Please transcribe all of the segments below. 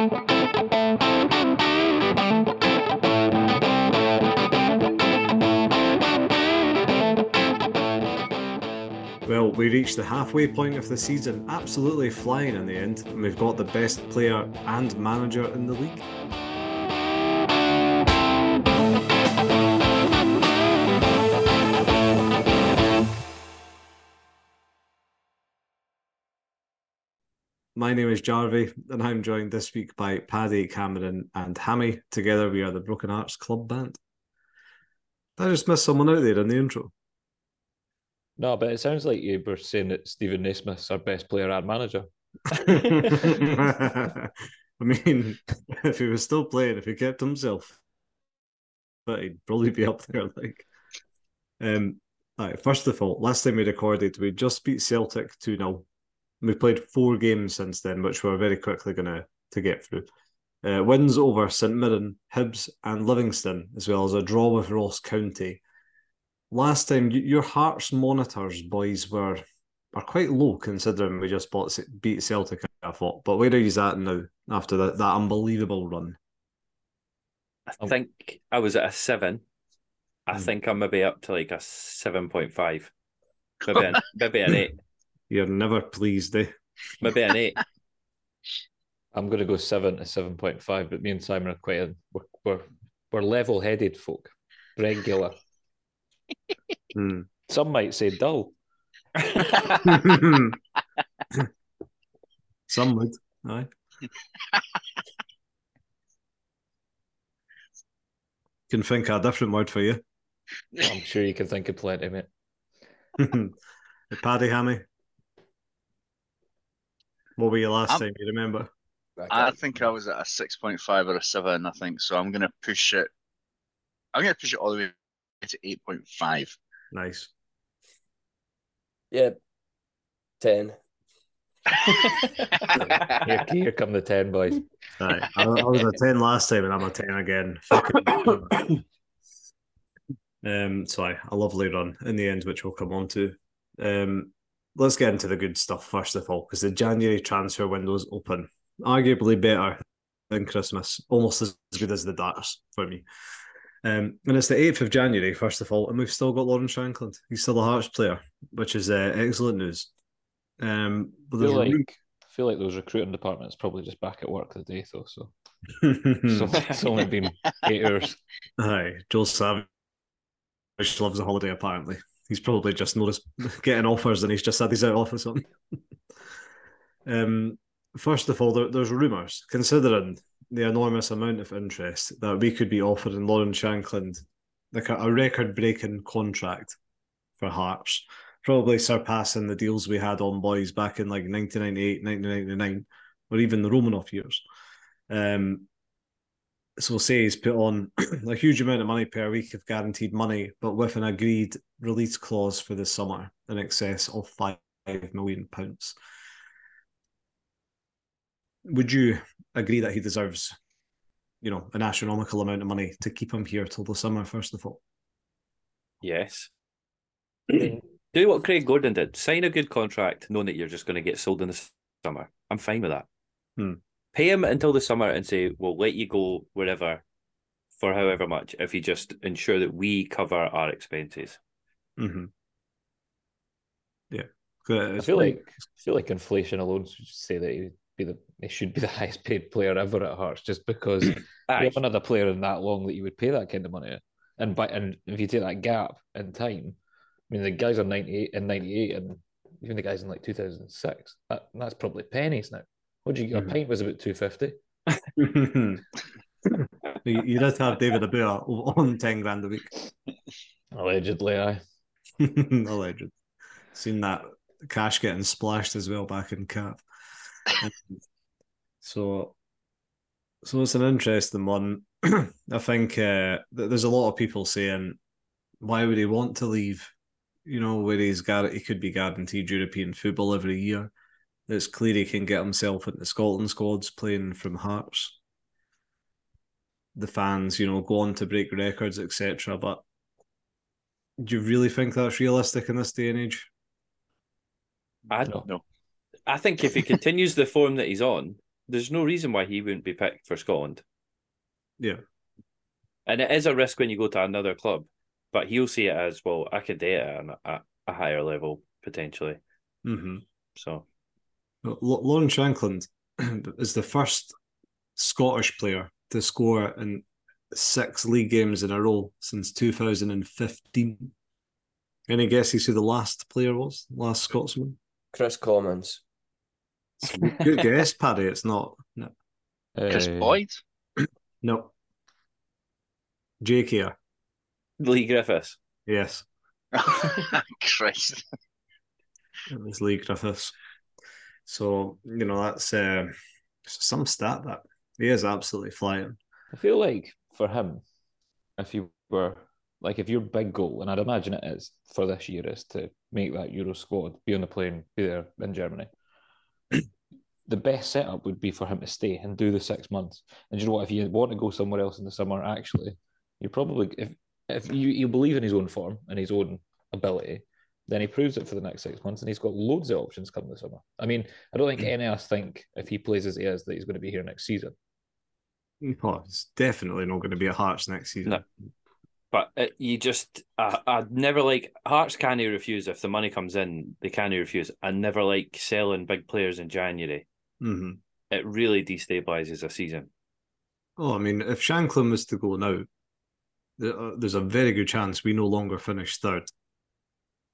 Well, we reached the halfway point of the season, absolutely flying in the end, and we've got the best player and manager in the league. My name is Jarvey, and I'm joined this week by Paddy, Cameron, and Hammy. Together, we are the Broken Hearts Club Band. Did I just missed someone out there in the intro. No, but it sounds like you were saying that Steven Naismith's our best player and manager. I mean, if he was still playing, if he kept himself, but he'd probably be up there. Like, um, all right, first of all, last time we recorded, we just beat Celtic 2 0. We played four games since then, which we're very quickly going to to get through. Uh, wins over St Mirren, Hibs, and Livingston, as well as a draw with Ross County last time your Hearts monitors, boys, were are quite low considering we just bought, beat Celtic. I thought, but where are you at now after that that unbelievable run? I think I was at a seven. I mm. think I'm maybe up to like a seven point five, maybe an, maybe an eight. You're never pleased, eh? Maybe an eight. I'm going to go seven to seven point five, but me and Simon are quite a, we're we're, we're level headed folk, regular. Hmm. Some might say dull. Some would. Aye. can think of a different word for you. I'm sure you can think of plenty, mate. Paddy Hammy. What were your last I'm, time? You remember? I think I was at a six point five or a seven. I think so. I'm going to push it. I'm going to push it all the way to eight point five. Nice. Yeah, ten. here, here come the ten boys. Right. I, I was a ten last time, and I'm a ten again. um, so I, a lovely run in the end, which we'll come on to. Um, let's get into the good stuff first of all, because the January transfer window is open, arguably better than Christmas, almost as good as the darts for me. Um, and it's the 8th of January, first of all, and we've still got Lawrence Shankland. He's still a Hearts player, which is uh, excellent news. Um, but I feel, like, I feel like those recruiting departments probably just back at work the day, though. So, so it's only been eight hours. Hi, Joe Savage which loves a holiday, apparently. He's probably just noticed getting offers and he's just said he's out of something. um, first of all, there, there's rumours, considering the enormous amount of interest that we could be offering Lawrence Shankland like a, a record breaking contract for Hearts, probably surpassing the deals we had on boys back in like 1998, 1999, or even the Romanov years. Um, so we'll say he's put on a huge amount of money per week of guaranteed money, but with an agreed release clause for the summer in excess of five million pounds. Would you agree that he deserves, you know, an astronomical amount of money to keep him here till the summer, first of all? Yes. Do what Craig Gordon did. Sign a good contract, knowing that you're just going to get sold in the summer. I'm fine with that. Hmm. Pay him until the summer and say, we'll let you go wherever for however much if you just ensure that we cover our expenses. Mm-hmm. Yeah. I feel like I feel like inflation alone should say that he be the he should be the highest paid player ever at Hearts just because you have another player in that long that you would pay that kind of money. And by and if you take that gap in time, I mean the guys are ninety eight and ninety eight and even the guys in like two thousand six, that, that's probably pennies now. What do you get? A pint was about two fifty. you, you did have David Obua on ten grand a week. Allegedly, I. Alleged. Seen that cash getting splashed as well back in cap so, so it's an interesting one. I think uh, there's a lot of people saying, why would he want to leave? You know, where he's got he could be guaranteed European football every year. It's clear he can get himself into Scotland squads playing from Hearts. The fans, you know, go on to break records, etc. But do you really think that's realistic in this day and age? I don't know. I think if he continues the form that he's on, there's no reason why he wouldn't be picked for Scotland. Yeah. And it is a risk when you go to another club, but he'll see it as well. I could date it at a, a higher level potentially. Mm-hmm. So L- Lawrence Shankland is the first Scottish player to score in six league games in a row since 2015. Any guesses who the last player was? Last Scotsman? Kris Commons. Good guess, Paddy. It's not. No. Kris Uh, Boyd. No. Jake here. Leigh Griffiths. Yes. Christ. It was Leigh Griffiths. So, you know, that's uh, some stat that he is absolutely flying. I feel like for him, if you were like if your big goal, and I'd imagine it is for this year, is to make that Euro squad, be on the plane, be there in Germany. the best setup would be for him to stay and do the six months. And you know what? If you want to go somewhere else in the summer, actually, you probably if if you, you believe in his own form and his own ability, then he proves it for the next six months, and he's got loads of options coming this summer. I mean, I don't think any of us think if he plays as he is that he's going to be here next season. Oh, it's definitely not going to be a Hearts next season. No. But uh, you just, uh, I'd never like Hearts can't refuse if the money comes in. They can't refuse. I never like selling big players in January. hmm It really destabilizes a season. Oh, I mean, if Shankland was to go now, uh, there's a very good chance we no longer finish third,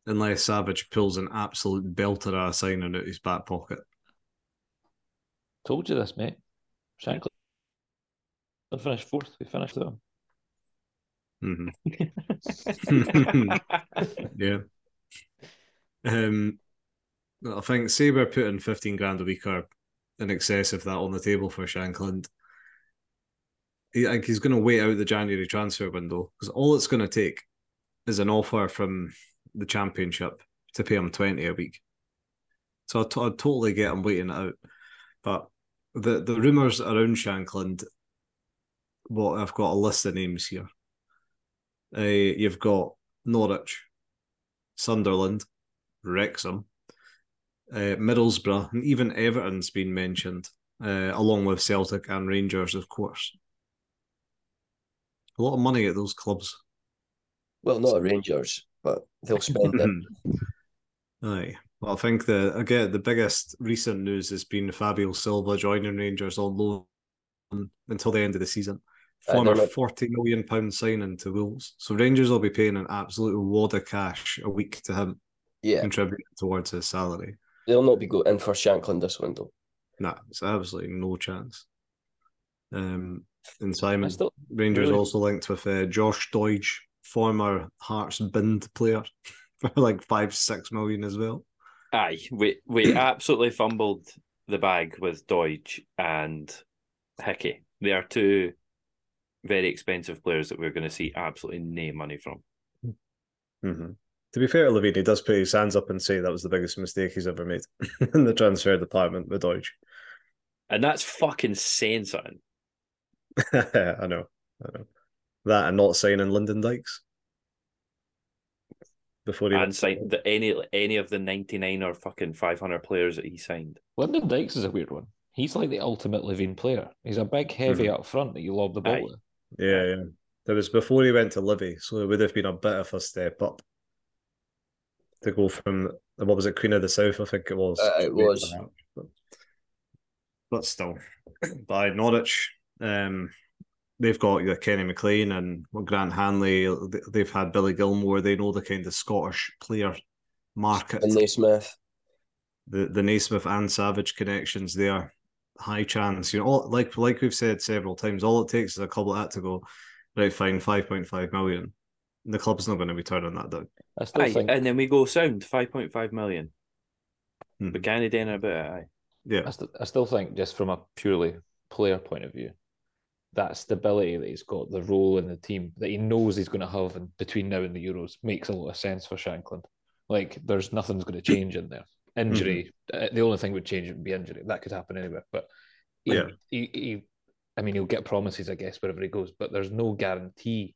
unless Savage pulls an absolute belter of a signing out his back pocket. Told you this, mate. Shankly finished fourth. We finished them. hmm Yeah. Um, I think Saber putting fifteen grand a week or in excess of that on the table for Shankland. He, I think he's going to wait out the January transfer window because all it's going to take is an offer from the Championship to pay him twenty a week. So I t- I'd totally get him waiting it out, but the the rumors around Shankland. Well, I've got a list of names here. Uh, you've got Norwich, Sunderland, Wrexham, uh, Middlesbrough, and even Everton's been mentioned, uh, along with Celtic and Rangers, of course. A lot of money at those clubs. Well, not Rangers, but they'll spend it. Aye. Well, I think the again the biggest recent news has been Fabio Silva joining Rangers on loan until the end of the season. Former forty million pound signing to Wolves. So Rangers will be paying an absolute wad of cash a week to him, Yeah, contributing towards his salary. they'll not be going in for Shankland this window. Nah, it's absolutely no chance. Um, and Simon Rangers really- also linked with uh, Josh Doig, former Hearts bind player, for like five six million as well. Aye, we we absolutely fumbled the bag with Doig and Hickey. They are two very expensive players that we're going to see absolutely no money from. Mm-hmm. To be fair to Levein, he does put his hands up and say that was the biggest mistake he's ever made in the transfer department with Doig. And that's fucking saying something. I know, I know. That and not signing Lyndon Dykes before he And signed the, any any of the ninety nine or fucking five hundred players that he signed. Lyndon Dykes is a weird one. He's like the ultimate Levein player. He's a big, heavy up front that you lob the ball Aye. with. Yeah, yeah. That was before he went to Livy, so it would have been a bit of a step up to go from what was it, Queen of the South, I think it was. Uh, it was. But, but still, by Norwich, um, they've got yeah, Kenny McLean and Grant Hanley. They- They've had Billy Gilmour. They know the kind of Scottish player market. And Naismith. the the Naismith and Savage connections there. High chance, you know, all, like like we've said several times, all it takes is a couple of that to go. Right, fine, five point five million. The club's not going to be turning that down. I still Aye, think and then we go sound five point five million. Mhm. But can he do about it? Aye. Yeah, I, st- I still think just from a purely player point of view, that stability that he's got, the role in the team that he knows he's going to have in between now and the Euros makes a lot of sense for Shankland. Like there's nothing's going to change in there. Injury, uh, the only thing would change would be injury. That could happen anywhere. But he, Yeah. he, he, I mean, he'll get promises, I guess, wherever he goes. But there's no guarantee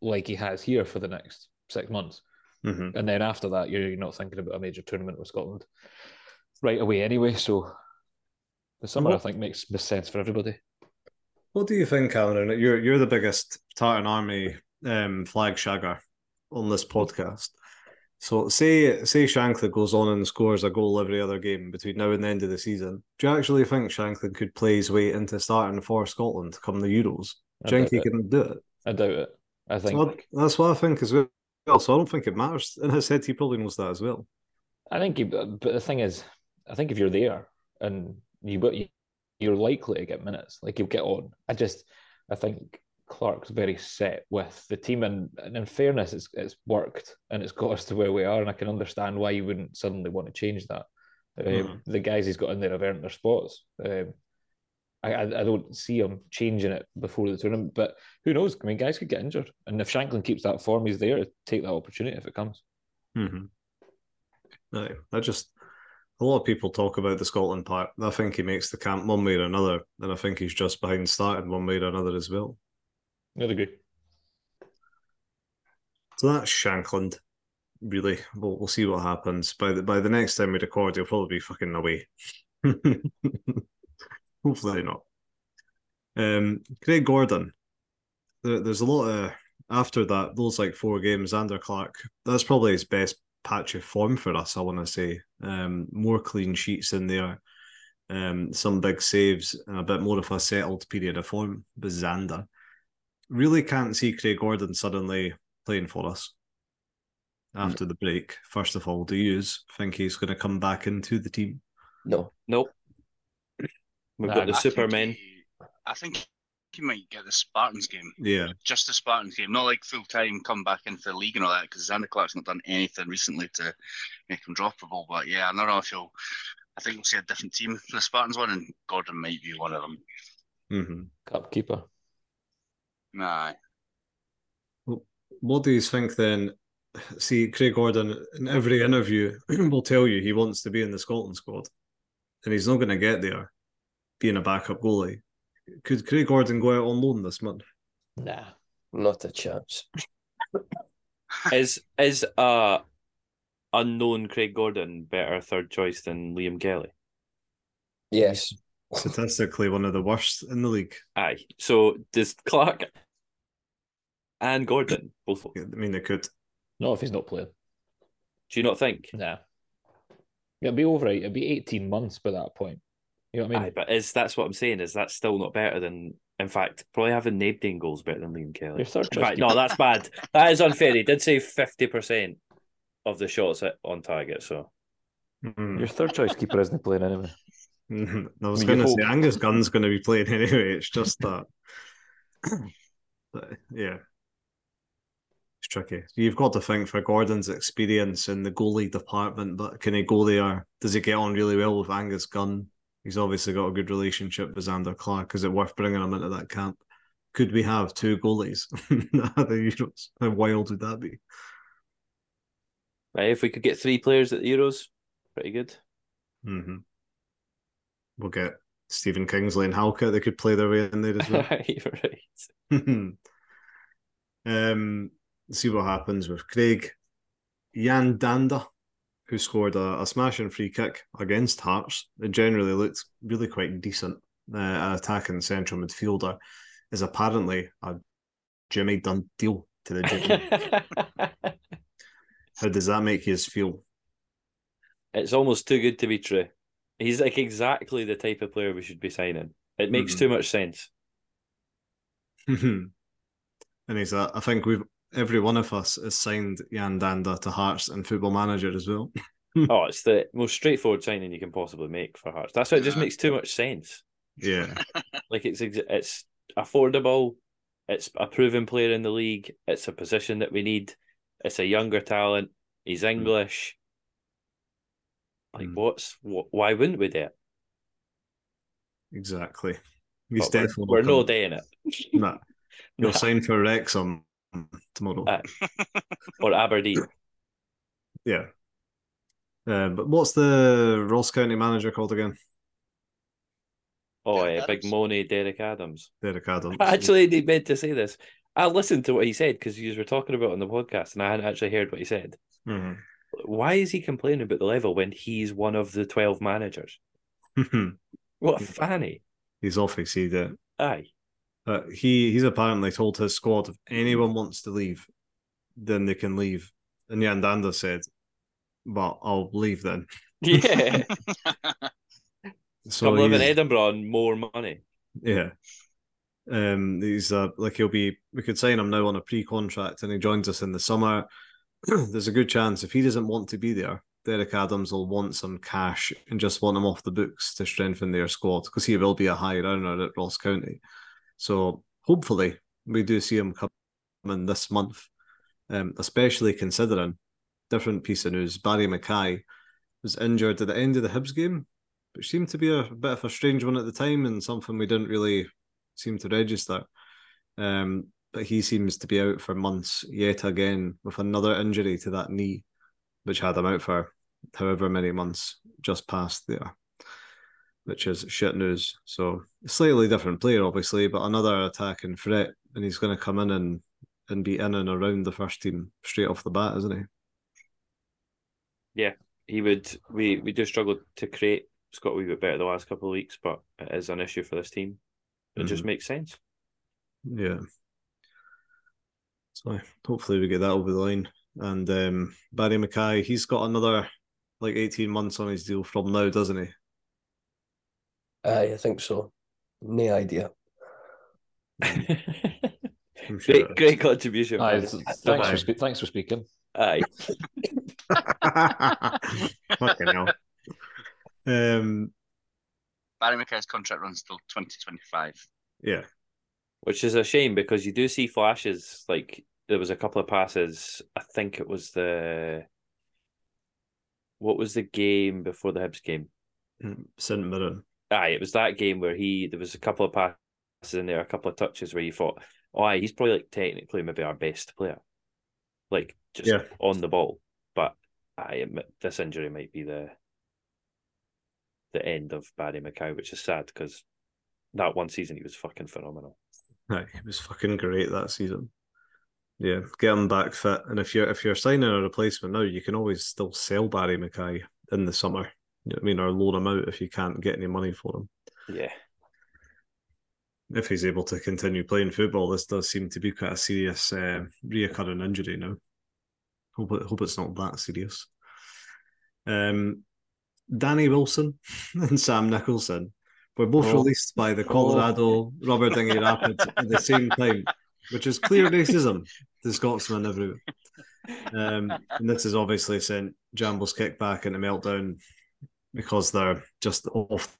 like he has here for the next six months. Mhm. And then after that, you're, you're not thinking about a major tournament with Scotland right away anyway. So The summer, I think, makes sense for everybody. What do you think, Cameron? You're you're the biggest Tartan Army um, flag shagger on this podcast. So say say Shankland goes on and scores a goal every other game between now and the end of the season. Do you actually think Shankland could play his way into starting for Scotland come the Euros? Do you think he can do it? I doubt it. I think. So that's what I think as well. So I don't think it matters. In his head, he probably knows that as well. I think, you, but the thing is, I think if you're there and you, but you, you're likely to get minutes, like you'll get on. I just, I think Clarke's very set with the team, and, and in fairness, it's it's worked and it's got us to where we are, and I can understand why you wouldn't suddenly want to change that. Um, Mhm. The guys he's got in there have earned their spots. Um, I, I I don't see him changing it before the tournament, but who knows? I mean, guys could get injured, and if Shankland keeps that form, he's there to take that opportunity if it comes. Mm-hmm. Right. I just a lot of people talk about the Scotland part. I think he makes the camp one way or another, and I think he's just behind starting one way or another as well. I'd agree. So that's Shankland. Really, we'll we'll see what happens. By the by the next time we record, he'll probably be fucking away. Hopefully not. Um, Craig Gordon. There, there's a lot of after that those like four games. Zander Clark. That's probably his best patch of form for us. I want to say. Um, more clean sheets in there. Um, some big saves and a bit more of a settled period of form. But Zander really can't see Craig Gordon suddenly playing for us after the break. First of all, do you think he's going to come back into the team? No. Nope. We've Nah, got the I think Supermen. he- I think he might get the Spartans game. Yeah, Just the Spartans game, not like full time come back into the league and all that, because Zander Clark's not done anything recently to make him droppable. But yeah, I don't know if he'll. I think we'll see a different team for the Spartans one, and Gordon might be one of them. hmm Cup keeper. Nah, What do you think then? See, Craig Gordon in every interview will tell you he wants to be in the Scotland squad, and he's not going to get there being a backup goalie. Could Craig Gordon go out on loan this month? Nah. Not a chance. Is is uh unknown Craig Gordon better third choice than Liam Kelly? Yes. Statistically, one of the worst in the league. Aye. So does Clark and Gordon both? I mean, they could. No, if he's not playing. Do you not think? Nah. It'll be over. It'll be 18 months by that point. You know what I mean? Aye, but is that's what I'm saying? Is that still not better than? In fact, probably having Nabdine goals better than Liam Kelly. Your third In fact, no, that's bad. That is unfair. He did say fifty percent of the shots on target. So Mhm. Your third choice keeper isn't playing anyway. Mhm. I was I mean, going you to say. Angus Gunn's going to be playing anyway. It's just that, but yeah, it's tricky. You've got to think for Gordon's experience in the goalie department, but can he go there? Does he get on really well with Angus Gunn? He's obviously got a good relationship with Zander Clark. Is it worth bringing him into that camp? Could we have two goalies at the Euros? How wild would that be? right, if we could get three players at the Euros, pretty good. hmm We'll get Stephen Kingsley and Halkett. They could play their way in there as well. Right. um, see what happens with Craig Yan Dhanda, who scored a, a smashing free kick against Hearts. It generally looked really quite decent. Uh, an attacking central midfielder is apparently a Jimmy done deal to the Jimmy. How does that make you feel? it's almost too good to be true. He's like exactly the type of player we should be signing. It makes Mhm. too much sense. and he's a, I think we've every one of us has signed Yan Dhanda to Hearts and Football Manager as well. oh, it's the most straightforward signing you can possibly make for Hearts. That's why it just makes too much sense. Yeah. Like it's it's affordable. It's a proven player in the league. It's a position that we need. It's a younger talent. He's English. Like Mm. what's wh- why wouldn't we do it? Exactly. He's But we're- definitely we're, not no doing it. Nah. You'll Nah. sign for Wrexham tomorrow. Uh, or Aberdeen. yeah. Uh, but what's the Ross County manager called again? Oh, Derek yeah, Big Money, Derek Adams. Derek Adams. I actually didn't meant to say this. I listened to what he said because you were talking about it on the podcast, and I hadn't actually heard what he said. Mhm. Why is he complaining about the level when he's one of the twelve managers? What a fanny. He's awfully seen it. Aye. But he he's apparently told his squad if anyone wants to leave, then they can leave. And Yan Dhanda said, "But I'll leave then." Yeah. So Come live in Edinburgh on more money. Yeah. Um, he's uh, like he'll be. We could sign him now on a pre-contract, and he joins us in the summer. There's a good chance if he doesn't want to be there, Derek Adams will want some cash and just want him off the books to strengthen their squad because he will be a high earner at Ross County. So hopefully we do see him coming this month, um, especially considering different piece of news. Barrie McKay was injured at the end of the Hibs game, which seemed to be a, bit of a strange one at the time and something we didn't really seem to register. Um, but he seems to be out for months yet again with another injury to that knee, which had him out for however many months just past there, which is shit news. So slightly different player, obviously, but another attacking threat, and he's going to come in and and be in and around the first team straight off the bat, isn't he? Yeah, he would we we do struggle to create Scott a wee bit better the last couple of weeks, but it is an issue for this team. It just makes sense. Yeah. So hopefully we get that over the line. And um, Barrie McKay, he's got another like 18 months on his deal from now, doesn't he? Aye, I think so. No idea. Sure great great contribution. Aye, man. thanks, for spe- thanks for speaking. Aye. Fucking hell. Um, Barrie McKay's contract runs till 2025. yeah. Which is a shame because you do see flashes. Like there was a couple of passes. I think it was the what was the game before the Hibs game? St. Mirren. Aye, it was that game where he there was a couple of passes in there, a couple of touches where you thought, oh, aye, he's probably like technically maybe our best player, like just Yeah. on the ball. But I admit this injury might be the the end of Barrie McKay, which is sad because that one season he was fucking phenomenal. Right, he was fucking great that season. Yeah, get him back fit. And if you're if you're signing a replacement now, you can always still sell Barrie McKay in the summer. You know I mean, or loan him out if you can't get any money for him. Yeah, If he's able to continue playing football, this does seem to be quite a serious uh, reoccurring injury now. Hope it, hope it's not that serious. Um, Danny Wilson and Sam Nicholson were both Oh. released by the Colorado Rubber Dinghy Rapids at the same time, which is clear racism to Scotsmen everywhere. Um, and this has obviously sent Jamble's kick back into meltdown because they're just off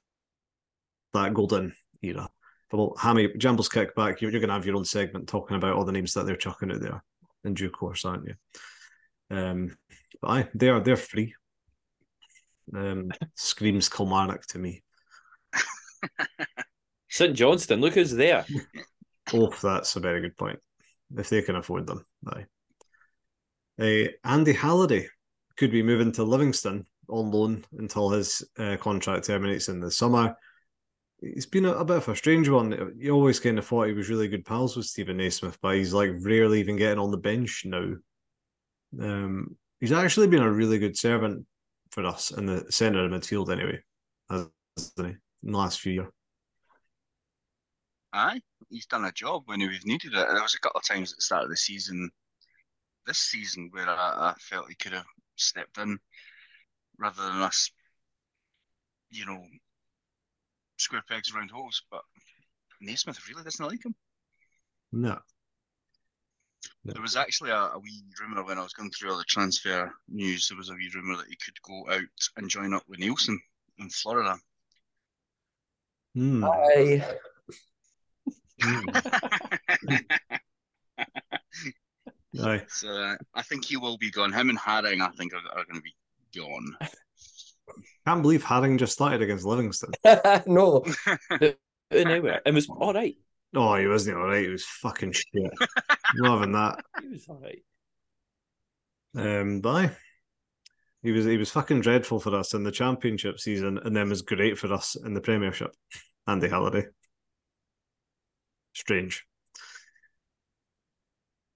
that golden era. But well, Hammy, Jamble's kick back, you're, you're going to have your own segment talking about all the names that they're chucking out there in due course, aren't you? Um, but aye, they are they're free. Um, screams Kilmarnock to me. St Johnstone, look who's there. Oh, that's a very good point. If they can afford them, aye. Uh, Andy Halliday could be moving to Livingston on loan until his uh, contract terminates in the summer. He's been a, a bit of a strange one. You always kind of thought he was really good pals with Steven Naismith, but he's like rarely even getting on the bench now. Um, he's actually been a really good servant for us in the centre of midfield, anyway, hasn't he? In the last few years. Aye, he's done a job when we've needed it. There was a couple of times at the start of the season, this season, where I, I felt he could have stepped in rather than us, you know, square pegs round holes. But Naismith really doesn't like him. No. No. There was actually a, a wee rumour when I was going through all the transfer news. There was a wee rumour that he could go out and join up with Neilson in Florida. Hmm. Aye. Hmm. Aye. so uh, I think he will be gone. Him and Haring, I think, are, are going to be gone. Can't believe Haring just started against Livingston. no. Anyway, it was all right. Oh, he wasn't all right. He was fucking shit. Not having that. He was all right. Um, but aye. he was he was fucking dreadful for us in the championship season, and then was great for us in the Premiership. Andy Halliday. Strange.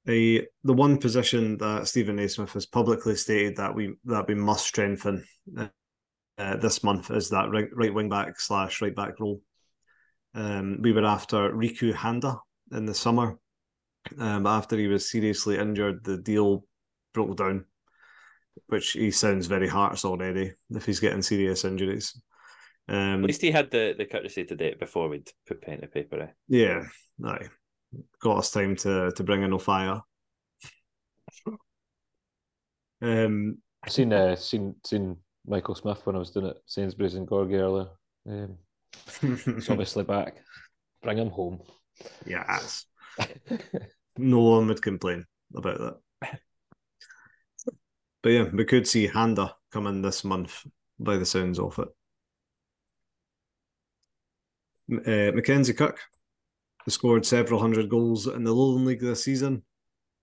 The the one position that Steven Naismith has publicly stated that we that we must strengthen uh, this month is that right, right wing back slash right back role. Um, we were after Riku Handa in the summer, um, after he was seriously injured, the deal broke down, which he sounds very Hearts already if he's getting serious injuries. Um, At least he had the, the courtesy to do it before we'd put pen to paper. Eh? yeah, aye. Got us time to to bring in Ofaya. Um, I seen uh, seen seen Michael Smith when I was doing it Sainsbury's and Gorgie earlier. Um, he's obviously back. Bring him home. yes, no one would complain about that. But yeah, we could see Handa come in this month by the sounds of it. Uh, Mackenzie Cook has scored several hundred goals in the Lowland League this season,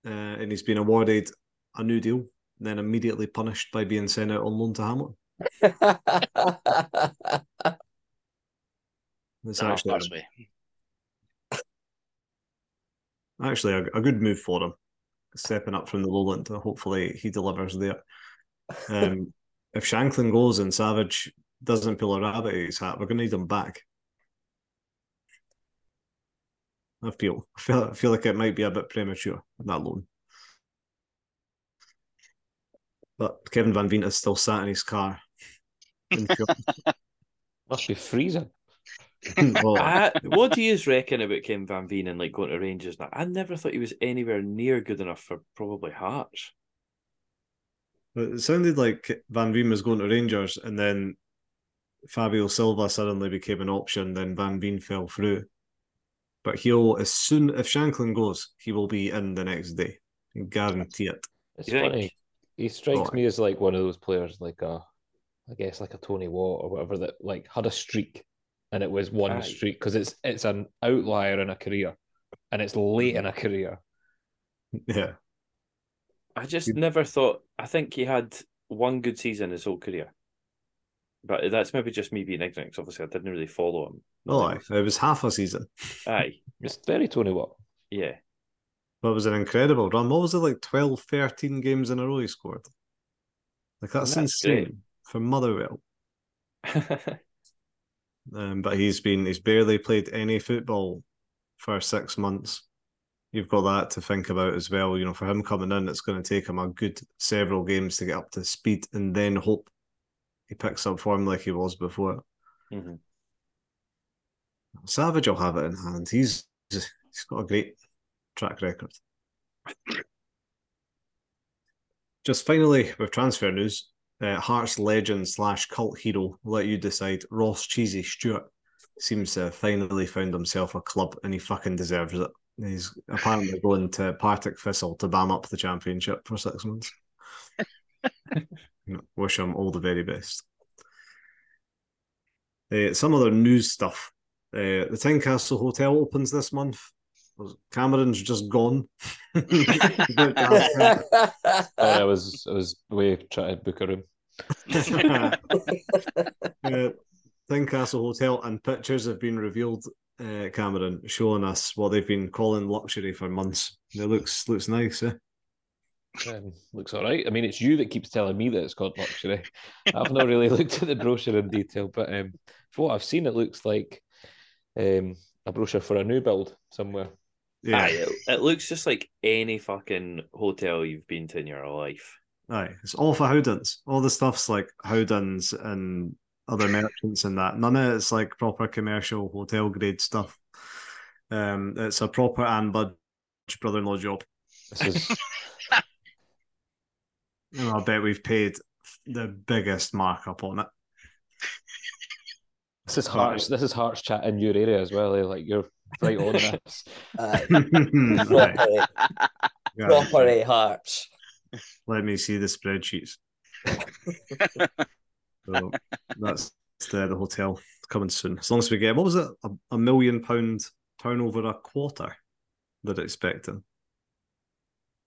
uh, and he's been awarded a new deal, then immediately punished by being sent out on loan to Hamilton. It's Not actually, actually a, a good move for him, stepping up from the lowland. Hopefully, he delivers there. Um, if Shankland goes and Savage doesn't pull a rabbit out of his hat, we're going to need him back. I feel, I feel, I feel like it might be a bit premature that loan. But Kevin Van Veen is still sat in his car. Must be freezing. well, I, what do you reckon about Kevin Van Veen and like going to Rangers now? I never thought he was anywhere near good enough for probably Hearts. It sounded like Van Veen was going to Rangers and then Fabio Silva suddenly became an option, then Van Veen fell through. But he'll, as soon, if Shankland goes, he will be in the next day. Guarantee it. It's You think? funny. He strikes Oh. me as like one of those players, like a, I guess like a Tony Watt or whatever that like had a streak, and it was one Aye. streak because it's it's an outlier in a career, and it's late in a career. Yeah. I just You- never thought. I think he had one good season his whole career, but that's maybe just me being ignorant. 'cause obviously, I didn't really follow him. Oh, aye. it was half a season. Aye, It's very Tony Watt. yeah. But it was an incredible run. What was it, like 12, 13 games in a row he scored? Like, that's, That's insane great. for Motherwell. Um, but he's been, he's barely played any football for six months. You've got that to think about as well. You know, for him coming in, it's going to take him a good several games to get up to speed and then hope he picks up form like he was before. Mhm. Savage will have it in hand. He's he's got a great track record. Just finally, with transfer news, uh, Hearts legend slash cult hero, I'll let you decide. Ross Cheesy Stewart seems to have finally found himself a club, and he fucking deserves it. He's apparently going to Partick Thistle to bam up the championship for six months. Wish him all the very best. Uh, some other news stuff. Uh, the Tynecastle Hotel opens this month. Cameron's just gone. About to ask him. Sorry, I was I was away trying to book a room. uh, Tynecastle Hotel and pictures have been revealed. Uh, Cameron showing us what they've been calling luxury for months. It looks looks nice. Eh? Um, looks all right. I mean, it's you that keeps telling me that it's called luxury. I've not really looked at the brochure in detail, but um, for what I've seen, it looks like um, a brochure for a new build somewhere. Yeah, Aye, it, it looks just like any fucking hotel you've been to in your life. aye. It's all for Howdens. All the stuff's like Howdens and other merchants and that. None of it's like proper commercial hotel grade stuff. Um, it's a proper and Budge brother-in-law job. This is And I bet we've paid the biggest markup on it. this is Hearts. This is Hearts chat in your area as well. eh? Like you're right on this. Aye. Aye. proper, proper eh, hearts. Let me see the spreadsheets. so that's the, the hotel coming soon. As long as we get what was it, a, a million pound turnover a quarter that expecting.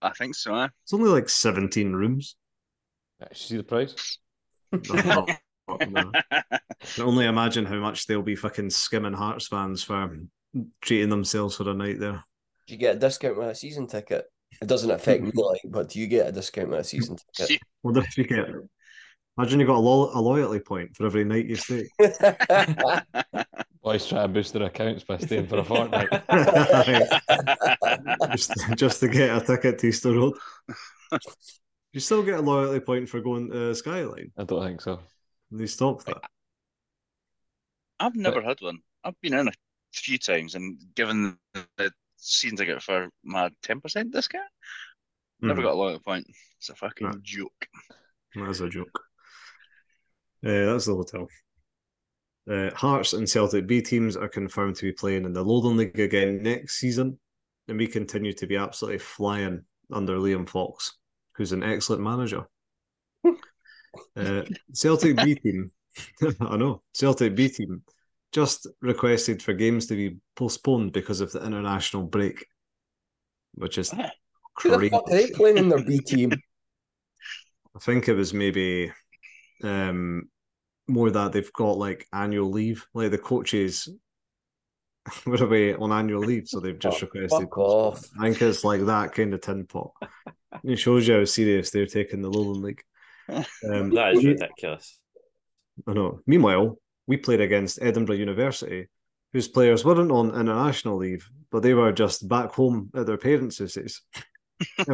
I think so. Eh? It's only like seventeen rooms. Did you see the price? No, no. I can only imagine how much they'll be fucking skimming Hearts fans for treating themselves for a night there. Do you get a discount with a season ticket? It doesn't affect me, like, but do you get a discount with a season ticket? See, What if you get Imagine you got a, lo- a loyalty point for every night you stay. Boys try to boost their accounts by staying for a fortnight. just, just to get a ticket to Easter Road. You still get a loyalty point for going to Skyline. I don't think so. They stopped that. I've never had one. I've been in a few times, and given the season ticket for my ten percent discount, never Mhm. got a loyalty point. It's a fucking Right. joke. That is a joke. Uh, that's the hotel. Uh, Hearts and Celtic B teams are confirmed to be playing in the Lowland League again next season, and we continue to be absolutely flying under Liam Fox, who's an excellent manager. Uh, Celtic B team, I know, Celtic B team just requested for games to be postponed because of the international break, which is Who the fuck are they playing in their B team? I think it was maybe um more that they've got like annual leave, like the coaches were away on annual leave, so they've just Oh, requested. off. I think it's like that kind of tin pot. It shows you how serious they're taking the Lowland League. Um, That is ridiculous. I know. Meanwhile, we played against Edinburgh University, whose players weren't on international leave, but they were just back home at their parents' houses.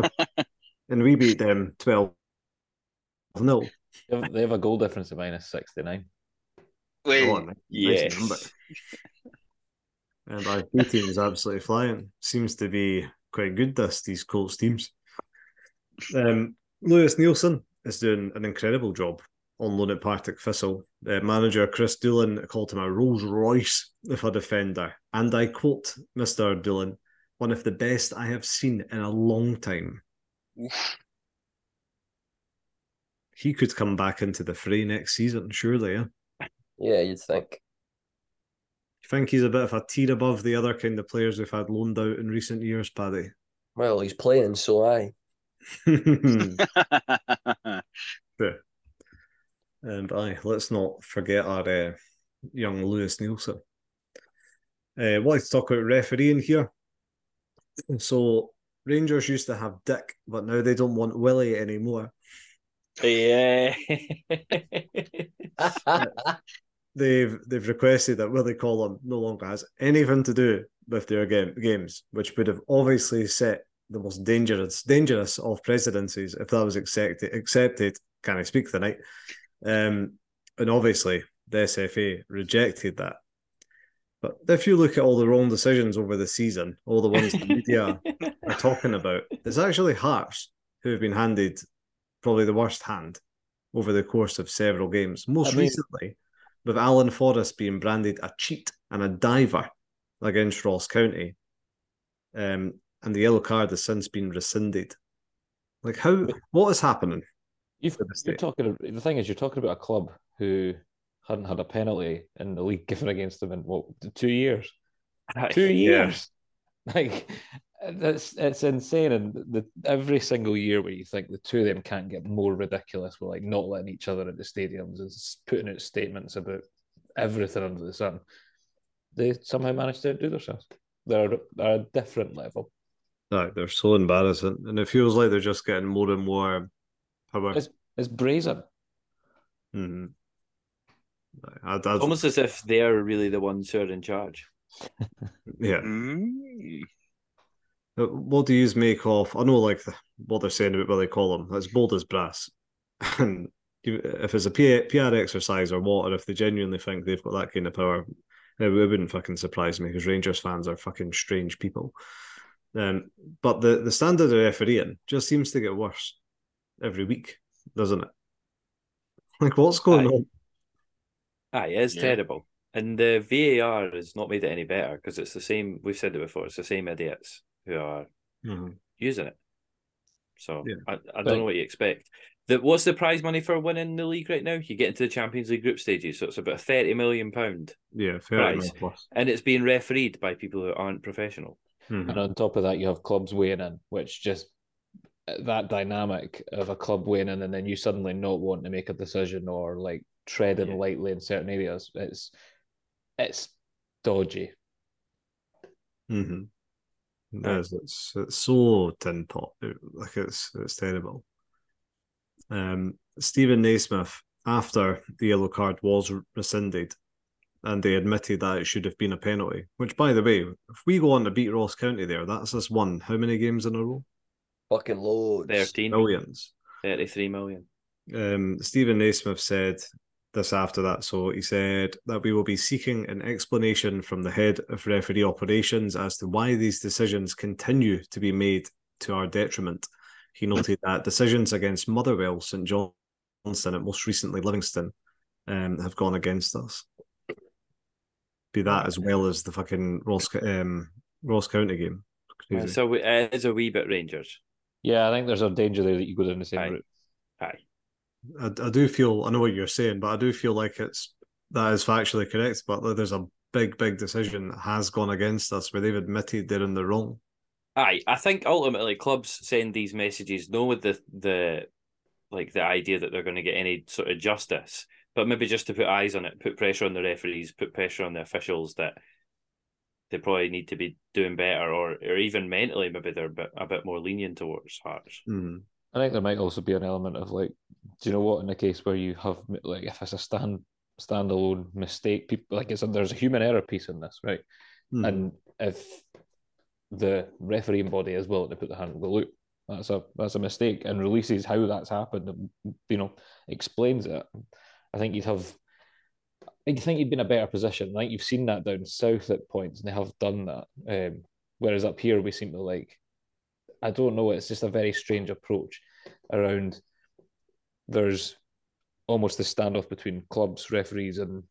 and we beat them 12 0. They have, they have a goal difference of minus 69. Wait, Go on, Yes. number. And our B team is absolutely flying. Seems to be quite good. This these Colts teams. Um, Lewis Neilson is doing an incredible job on loan at Partick Thistle. Uh, manager Kris Doolan called him a Rolls Royce of a defender, and I quote Mister Doolan, "One of the best I have seen in a long time." He could come back into the fray next season, surely. Yeah. Yeah, you'd think. You think he's a bit of a tier above the other kind of players we've had loaned out in recent years, Paddy? Well, he's playing, so I. and aye, let's not forget our uh, young Lewis Neilson. Uh, what to talk about refereeing here. So Rangers used to have Dick, but now they don't want Willie anymore. Yeah. They've they've requested that Willie Collum no longer has anything to do with their game, games, which would have obviously set the most dangerous dangerous of presidencies if that was accepted. Accepted, can I speak tonight? Um, and obviously the SFA rejected that. But if you look at all the wrong decisions over the season, all the ones the media are talking about, it's actually Hearts who have been handed probably the worst hand over the course of several games. Most I mean- recently, with Alan Forrest being branded a cheat and a diver against Ross County. Um, and the yellow card has since been rescinded. Like how what is happening? You've, for the you're state? talking. The thing is, you're talking about a club who hadn't had a penalty in the league given against them in what two years? Two Yeah. years. Like that's it's insane. And the every single year where you think the two of them can't get more ridiculous with like not letting each other at the stadiums and putting out statements about everything under the sun, they somehow managed to do themselves. They're, they're a different level. No, they're so embarrassing. And it feels like they're just getting more and more power. It's it's brazen. Mhm. I'd, I'd, almost as if they're really the ones who are in charge. Yeah. Mm. Uh, What do you make of? I know, like the, what they're saying about Willie Collum. That's bold as brass. And if it's a PR exercise or what, or if they genuinely think they've got that kind of power, it, it wouldn't fucking surprise me because Rangers fans are fucking strange people. Um, but the the standard of refereeing just seems to get worse every week, doesn't it? Like, what's going Aye. on? Aye, it's Yeah. terrible. And the VAR has not made it any better because it's the same. We've said it before. It's the same idiots who are Mhm. using it. So Yeah. I, I don't know what you expect. The, what's the prize money for winning the league right now? You get into the Champions League group stages, so it's about thirty million pound, Yeah, fair Right. enough. plus. and it's being refereed by people who aren't professional. Mhm. And on top of that, you have clubs weighing in, which just that dynamic of a club weighing in and then you suddenly not wanting to make a decision or like treading Yeah. lightly in certain areas. It's it's dodgy. Mm-hmm. Yes, it's it's so tin pot. It- like it's it's terrible. Um, Steven Naismith after the yellow card was rescinded, and they admitted that it should have been a penalty. Which, by the way, if we go on to beat Ross County there, that's us won how many games in a row? Fucking loads. 13, Millions. 33 million. Um, Steven Naismith said this after that. So he said that we will be seeking an explanation from the head of referee operations as to why these decisions continue to be made to our detriment. He noted that decisions against Motherwell, St Johnstone, and most recently Livingston um, have gone against us. Be that as well as the fucking Ross, um, Ross County game. Crazy. So it is a wee bit Rangers. Yeah, I think there's a danger there that you go down the same Aye. route. Aye. I, I do feel I know what you're saying, but I do feel like it's that is factually correct. But there's a big, big decision that has gone against us where they've admitted they're in the wrong. Aye, I think ultimately clubs send these messages no with the the like the idea that they're going to get any sort of justice, but maybe just to put eyes on it, put pressure on the referees, put pressure on the officials that they probably need to be doing better, or or even mentally maybe they're a bit, a bit more lenient towards Hearts. Mhm. I think there might also be an element of like, do you know what? In a case where you have like, if it's a stand standalone mistake, people like it's a, there's a human error piece in this, right? Mhm. And if the refereeing body is willing to put the hand, in the loop, that's a that's a mistake, and releases how that's happened, and you know, explains it. I think you'd have. I think you'd be in a better position. I think you've seen that down south at points, and they have done that. Um, whereas up here, we seem to like. I don't know. It's just a very strange approach around. There's almost this standoff between clubs, referees, and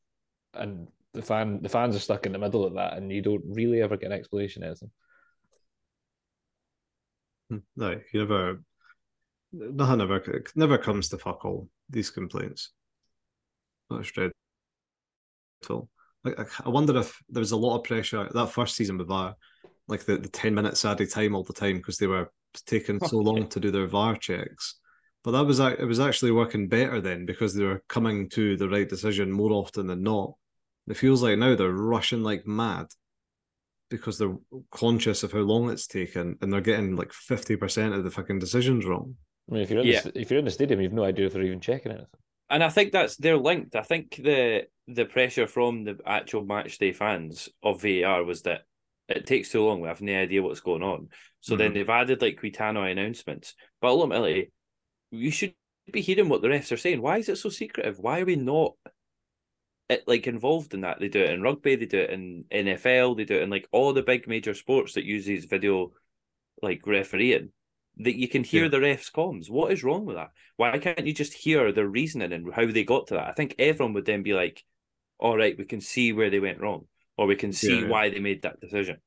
and the fan. The fans are stuck in the middle of that, and you don't really ever get an explanation as them. No, you never. Nothing ever never comes to fuck all these complaints. That's dreadful. Like, I, wonder if there was a lot of pressure that first season with VAR, like the, the ten minutes added time all the time because they were taking so long to do their VAR checks. But that was it was actually working better then because they were coming to the right decision more often than not. It feels like now they're rushing like mad because they're conscious of how long it's taken and they're getting like 50% of the fucking decisions wrong. I mean, if you're in Yeah. the, if you're in the stadium, you've no idea if they're even checking anything. And I think that's they're linked. I think the the pressure from the actual match day fans of VAR was that it takes too long. We have no idea what's going on. So then Mhm. they've added like Quitano announcements. But ultimately, you should be hearing what the refs are saying. Why is it so secretive? Why are we not it, like involved in that? They do it in rugby, they do it in NFL, they do it in like all the big major sports that use these video like refereeing. That you can hear Yeah. the refs' comms. What is wrong with that? Why can't you just hear their reasoning and how they got to that? I think everyone would then be like, all right, we can see where they went wrong, or we can see Yeah. why they made that decision.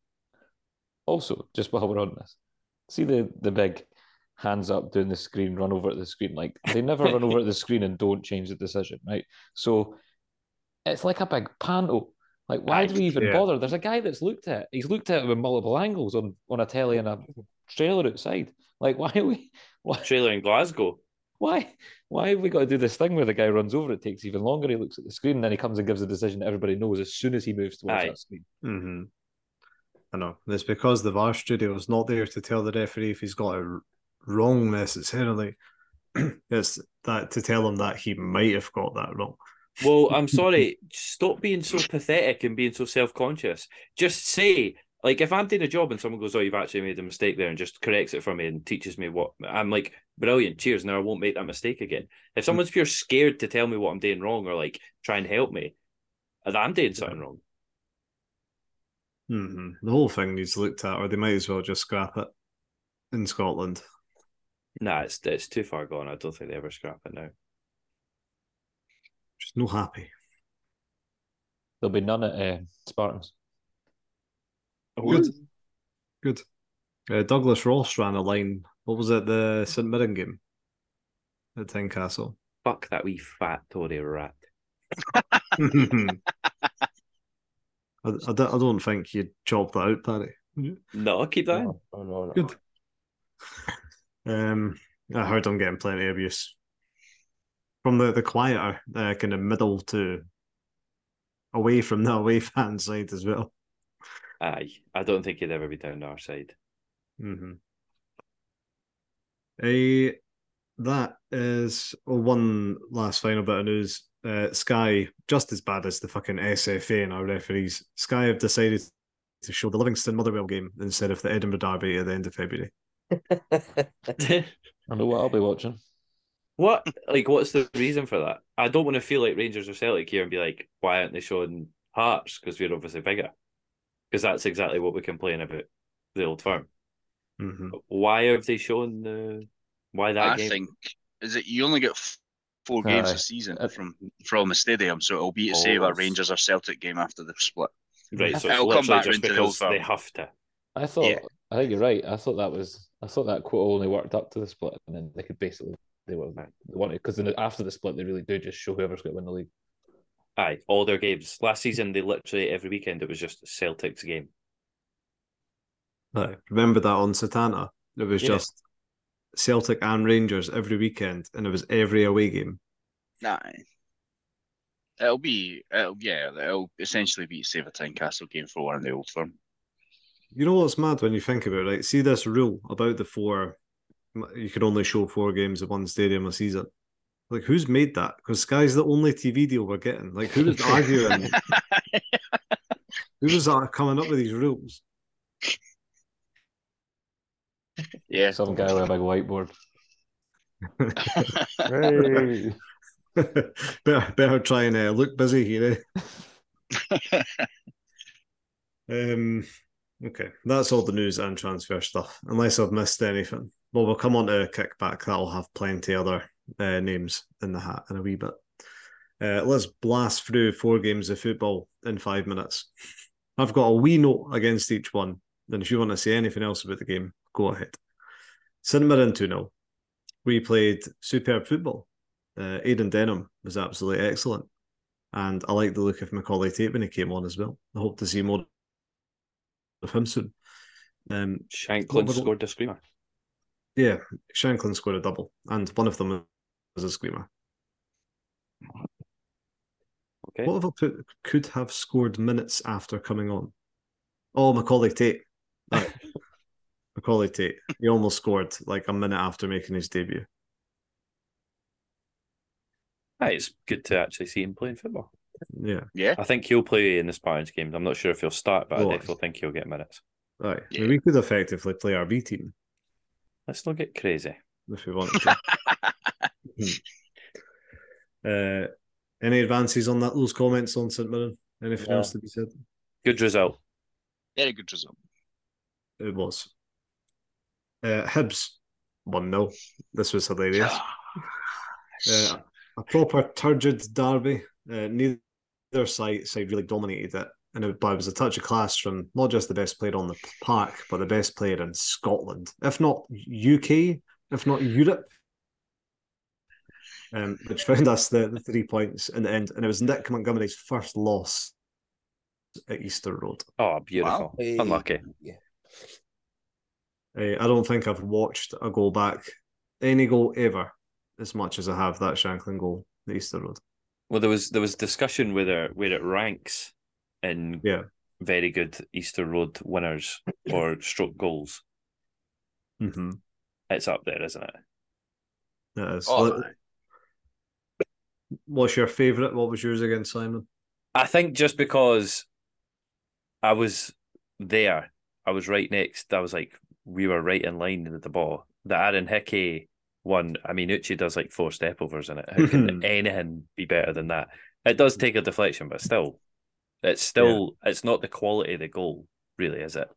Also, just while we're on this, see the the big hands up doing the screen, run over at the screen. Like they never run over at the screen and don't change the decision, right? So it's like a big panto. Like, why do we even Yeah. bother? There's a guy that's looked at it. He's looked at it with multiple angles on, on a telly and a trailer outside. Like, why are we why Trailer in Glasgow. why why have we got to do this thing where the guy runs over, it takes even longer, he looks at the screen, and then he comes and gives a decision that everybody knows as soon as he moves towards Aye. that screen. Mm-hmm. I know. It's because the VAR studio is not there to tell the referee if he's got it r- wrong necessarily. it's that to tell him that he might have got that wrong. Well, I'm sorry. Stop being so pathetic and being so self conscious. Just say, like, if I'm doing a job and someone goes, "Oh, you've actually made a mistake there," and just corrects it for me and teaches me what I'm like, brilliant. Cheers. Now I won't make that mistake again. If someone's pure scared to tell me what I'm doing wrong or like try and help me, then I'm doing something wrong. hmm The whole thing needs looked at, or they might as well just scrap it in Scotland. Nah, it's it's too far gone. I don't think they ever scrap it now. Just no happy. There'll be none at uh, Spartans. Good. Good. Uh, Douglas Ross ran a line. What was it? The St Mirren game at Castle. Fuck that wee fat Tory rat. I, I, don't, I don't think you'd chop that out, Paddy. No, I'll keep that in. No, no, no, no. Good. Um, I heard I'm getting plenty of abuse from the the quieter uh, kind of middle to away from the away fan side as well. Aye, I don't think he'd ever be down our side. Mm-hmm. A that is oh, one last final bit of news. Uh, Sky, just as bad as the fucking SFA and our referees, Sky have decided to show the Livingston Motherwell game instead of the Edinburgh Derby at the end of February. I know what I'll be watching. what like what's the reason for that? I don't want to feel like Rangers or Celtic here and be like, why aren't they showing Hearts? Because we're obviously bigger. Because that's exactly what we complain about the old firm. hmm Why have they shown the why that I game? think is it you only get f- four games a season Uh, from from a stadium, so it'll be to save a Rangers or Celtic game after the split. Right, so it's It'll come back just into the old because they have to. I thought Yeah. I think you're right. I thought that was I thought that quote only worked up to the split, and then they could basically they were they wanted because after the split they really do just show whoever's going to win the league. Aye, all their games. Last season they literally every weekend it was just Celtic's game. Aye. Remember that on Setanta? It was Yeah. just Celtic and Rangers every weekend, and it was every away game. Nah. It'll be it'll yeah, it'll essentially be a save a Tynecastle game for one of the old firm. You know what's mad when you think about it, right? See this rule about the four, you can only show four games at one stadium a season. Like, who's made that? Because Sky's the only TV deal we're getting. Like, who was arguing? who was uh, coming up with these rules? yeah. Some guy with a big whiteboard. better, better try and uh, look busy here. Eh? Um, okay, that's all the news and transfer stuff. Unless I've missed anything. Well, we'll come on to kickback. That'll have plenty other uh, names in the hat in a wee bit. Uh, let's blast through four games of football in five minutes. I've got a wee note against each one. And if you want to say anything else about the game, go ahead. St Mirren 2 0. We played superb football. Uh, Aidan Denholm was absolutely excellent. And I like the look of Macaulay Tait when he came on as well. I hope to see more of him soon. Um, Shankland scored a screamer. yeah, Shankland scored a double, and one of them was a screamer. Okay. What if I put could have scored minutes after coming on? Oh, Macaulay Tait. Right. Macaulay Tait. He almost scored like a minute after making his debut. Aye, it's good to actually see him playing football. Yeah. Yeah. I think he'll play in the Spartans games. I'm not sure if he'll start, but Oh, I definitely think he'll get minutes. Right. Yeah. We could effectively play our B team Let's not get crazy. if we want to. uh, any advances on that? Those comments on St Mirren? Anything No. else to be said? Good result. Very good result. It was. Uh, Hibs 1 0. This was hilarious. Uh, a proper turgid derby. Uh, neither side side really dominated it, and it, but it was a touch of class from not just the best player on the park, but the best player in Scotland, if not UK, if not Europe. Um, which found us the, the three points in the end, and it was Nick Montgomery's first loss at Easter Road. Oh, beautiful. Hey. Unlucky. Yeah. Uh, I don't think I've watched a goal back, any goal ever, as much as I have that Shankland goal at Easter Road. Well, there was there was discussion whether where it ranks in Yeah. very good Easter Road winners or stroke goals. Mm-hmm. It's up there, isn't it? It is. Oh, What- What's your favourite? What was yours again, Simon? I think just because I was there, I was right next. I was like, we were right in line with the ball. The Aaron Hickey one, I mean, Uchi does like four step overs in it. How can anything be better than that? It does take a deflection, but still, it's still, it's not the quality of the goal, really, is it?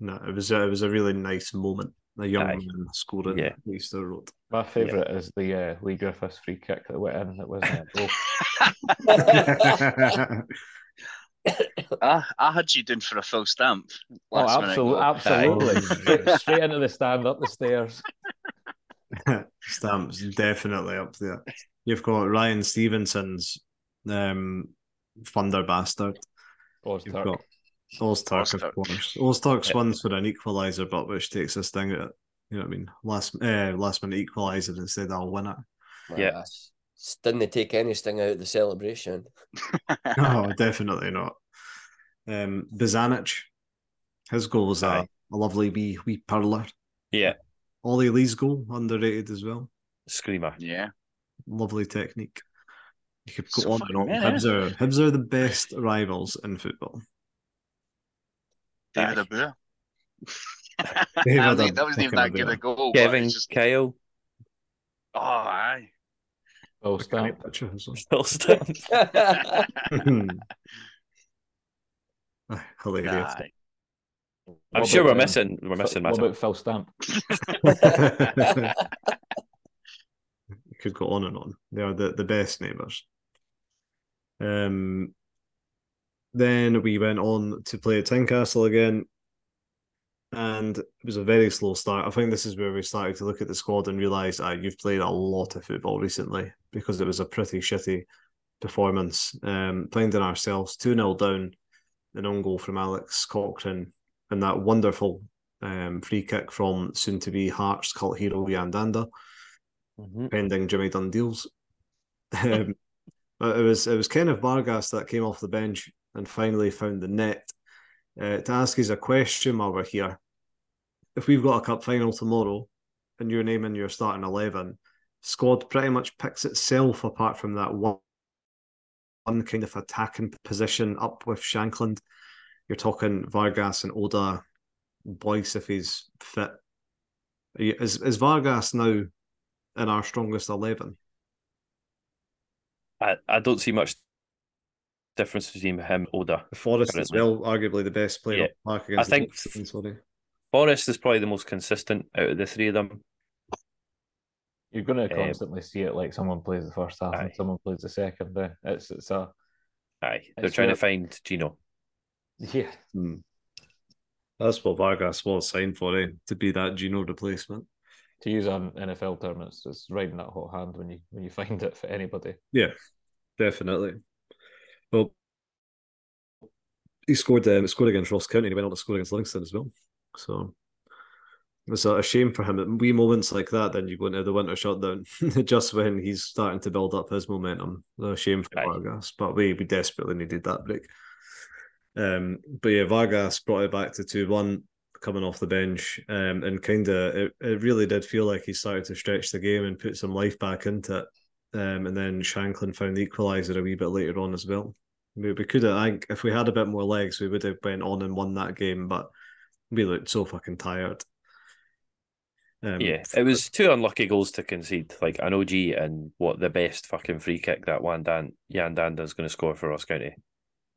No, it was a, it was a really nice moment. A young Aye. man scoring Yeah. at Easter Road. My favourite is the uh, Leigh Griffiths free kick that went in. That wasn't a goal. I, I had you doing for a full stamp. oh, last minute absolutely, goal. absolutely. straight, straight into the stand, up the stairs. Stamps definitely up there. You've got Ryan Stevenson's um, Thunder Bastard. Boz You've got Ozturk, of Ozturk. course. Ozturk's Yeah. one's for an equaliser, but which takes a sting at. You know what I mean? Last uh, last minute equaliser instead of a winner. Yeah. Didn't they take any sting out of the celebration. no, definitely not. Um, Bizanic, his goal was a, a lovely wee wee perler. Yeah. Ollie Lee's goal underrated as well. screamer. Yeah. Lovely technique. You could go So on and on. fucking Hibs are, Hibs are the best rivals in football. David Aye. Obua. I mean, that wasn't even that Obua. good a goal. but Kevin it's just, Kyle, oh, aye. Oh, Great stamp. picture as still stand. Ah, Hilarious. Aye. I'm What sure about, we're um, missing. We're missing What Matthew. about Phil Stamp? you could go on and on. They are the, the best neighbours. Um, then we went on to play at Tynecastle again, and it was a very slow start. I think this is where we started to look at the squad and realise ah, you've played a lot of football recently because it was a pretty shitty performance. Um, finding ourselves 2 0 down, an own goal from Alex Cochrane, and that wonderful um, free kick from soon to be Hearts cult hero Yan Dhanda Mhm. pending Jimmy Dunn deals. Um, but it was it was Kenneth Vargas that came off the bench and finally found the net. Uh, to ask you a question while we're here, if we've got a cup final tomorrow and you're naming your starting eleven, squad pretty much picks itself apart from that one, one kind of attacking position up with Shankland. You're talking Vargas and Oda, Boyce if he's fit. You- Is is Vargas now in our strongest eleven? I, I don't see much difference between him and Oda. Forrest as Currently. well, arguably the best player Yeah. on the park against I think- the Dolphins, sorry. Forrest is probably the most consistent out of the three of them. You're going to Um, constantly see it like someone plays the first half aye. and someone plays the second. It's it's a Aye, they're trying where- to find Gino. Yeah. Hmm. That's what Vargas was signed for, eh? To be that Gino replacement. To use an NFL term, it's, it's riding that hot hand when you when you find it for anybody. Yeah, definitely. Well, he scored um, scored against Ross County and he went on to score against Livingston as well. So it's a, a shame for him. At wee moments like that, then you go into the winter shutdown just when he's starting to build up his momentum. A shame for. Vargas, but we we desperately needed that break. Um, but yeah, Vargas brought it back to two one coming off the bench, um, and kind of it, it really did feel like he started to stretch the game and put some life back into it. Um, and then Shankland found the equaliser a wee bit later on as well. We, we could have, I think, if we had a bit more legs, we would have went on and won that game, but we looked so fucking tired. Um, Yeah, it was two unlucky goals to concede. Like an OG and what the best fucking free kick that Wan Dan Jan going to score for Ross County.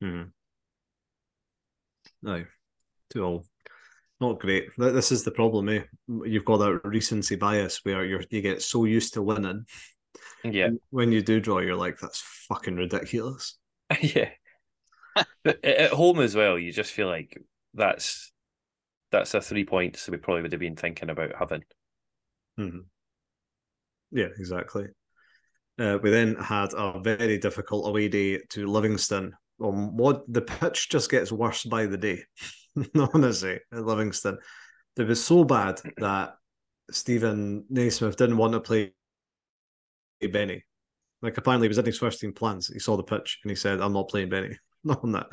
Mhm. No, two all. Not great. This is the problem, eh? You've got that recency bias where you're you get so used to winning. Yeah, When you do draw, you're like, that's fucking ridiculous. yeah. At home as well, you just feel like that's that's a three points we probably would have been thinking about having. Mhm. Yeah, exactly. Uh, we then had a very difficult away day to Livingston. Um, what the pitch just gets worse by the day. Honestly, at Livingston, it was so bad that Steven Naismith didn't want to play Benny. Like apparently, he was in his first team plans. He saw the pitch and he said, "I'm not playing Benny." Not on that,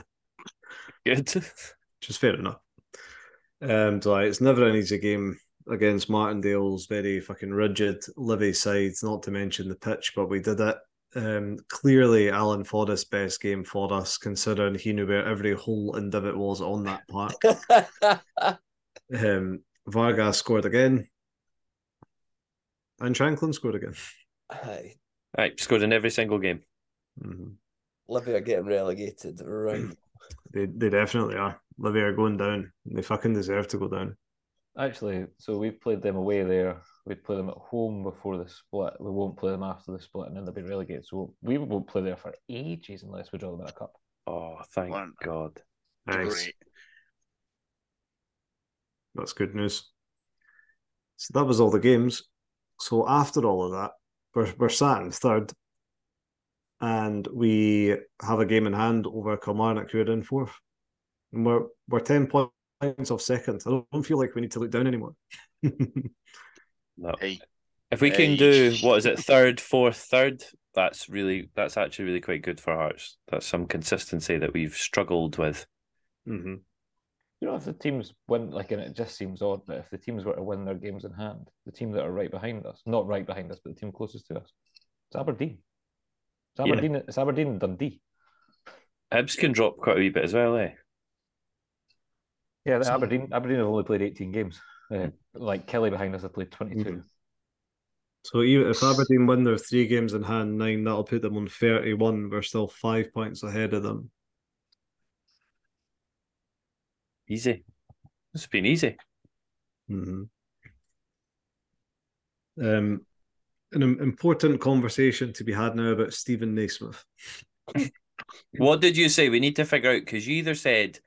Good. which is fair enough. Um, so it's never an easy game against Martindale's very fucking rigid Livy side, not to mention the pitch, but we did it. Um, clearly, Alan Forrest's best game for us, considering he knew where every hole and divot was on that park. um, Vargas scored again, and Shankland scored again. Aye. right, scored in every single game. Mhm. Livy are getting relegated. Right. They they definitely are. Livy are going down. They fucking deserve to go down. Actually, so we've played them away there. We'd play them at home before the split. We won't play them after the split, and then they'll be relegated. So we won't play there for ages unless we draw them in a cup. Oh, thank One. God. Nice. Great. That's good news. So that was all the games. So after all of that, we're we're sat in third, and we have a game in hand over Kilmarnock, who are in fourth, and we're we're ten points off second. I don't feel like we need to look down anymore. No. Hey, If we can Hey. do what is it, third, fourth, third, that's really that's actually really quite good for Hearts. That's some consistency that we've struggled with. hmm You know, if the teams win, like, and it just seems odd, that if the teams were to win their games in hand, the team that are right behind us, not right behind us, but the team closest to us, it's Aberdeen. It's Yeah. Aberdeen. It's Aberdeen and Dundee. Hibs can drop quite a wee bit as well, eh? Yeah, the So- Aberdeen. Aberdeen have only played eighteen games. Uh, like Kelly behind us have played twenty-two. So even if Aberdeen win their three games in hand, nine, that'll put them on 31. We're still five points ahead of them. Easy. It's been easy. hmm Um, an important conversation to be had now about Steven Naismith. What did you say? We need to figure out because you either said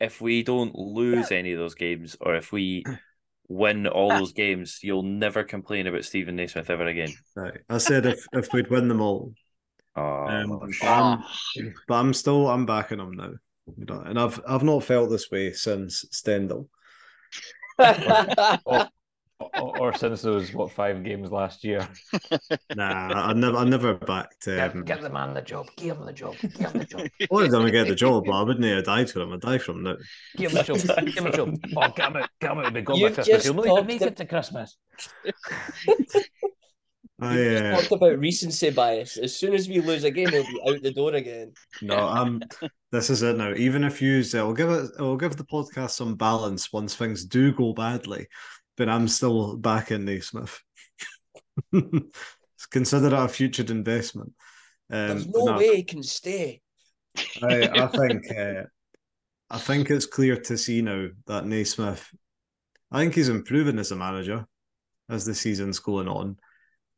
if we don't lose any of those games or if we win all those games, you'll never complain about Steven Naismith ever again. Right. I said if, if we'd win them all. Oh, Um, but, Ah, I'm, but I'm still I'm backing him now. You know, and I've I've not felt this way since Stendel. or, or since those what five games last year. Nah, I never I never backed Give, um, give the man the job. Give him the job. Give him the job. I wanted him to get the job, but I wouldn't have died for him. I'd die for him now. Give him the job. Give him the job. Oh, get him out. Get him out. Be gone by You've Christmas. just He'll not make ab- it to Christmas. I uh, Talked about recency bias. As soon as we lose a game, he'll be out the door again. no, I'm this is it now. Even if you say I'll give it I'll give the podcast some balance once things do go badly, but I'm still backing Naismith. Consider it a future investment. Um, There's no no, way he can stay. I, I think uh, I think it's clear to see now that Naismith, I think he's improving as a manager as the season's going on,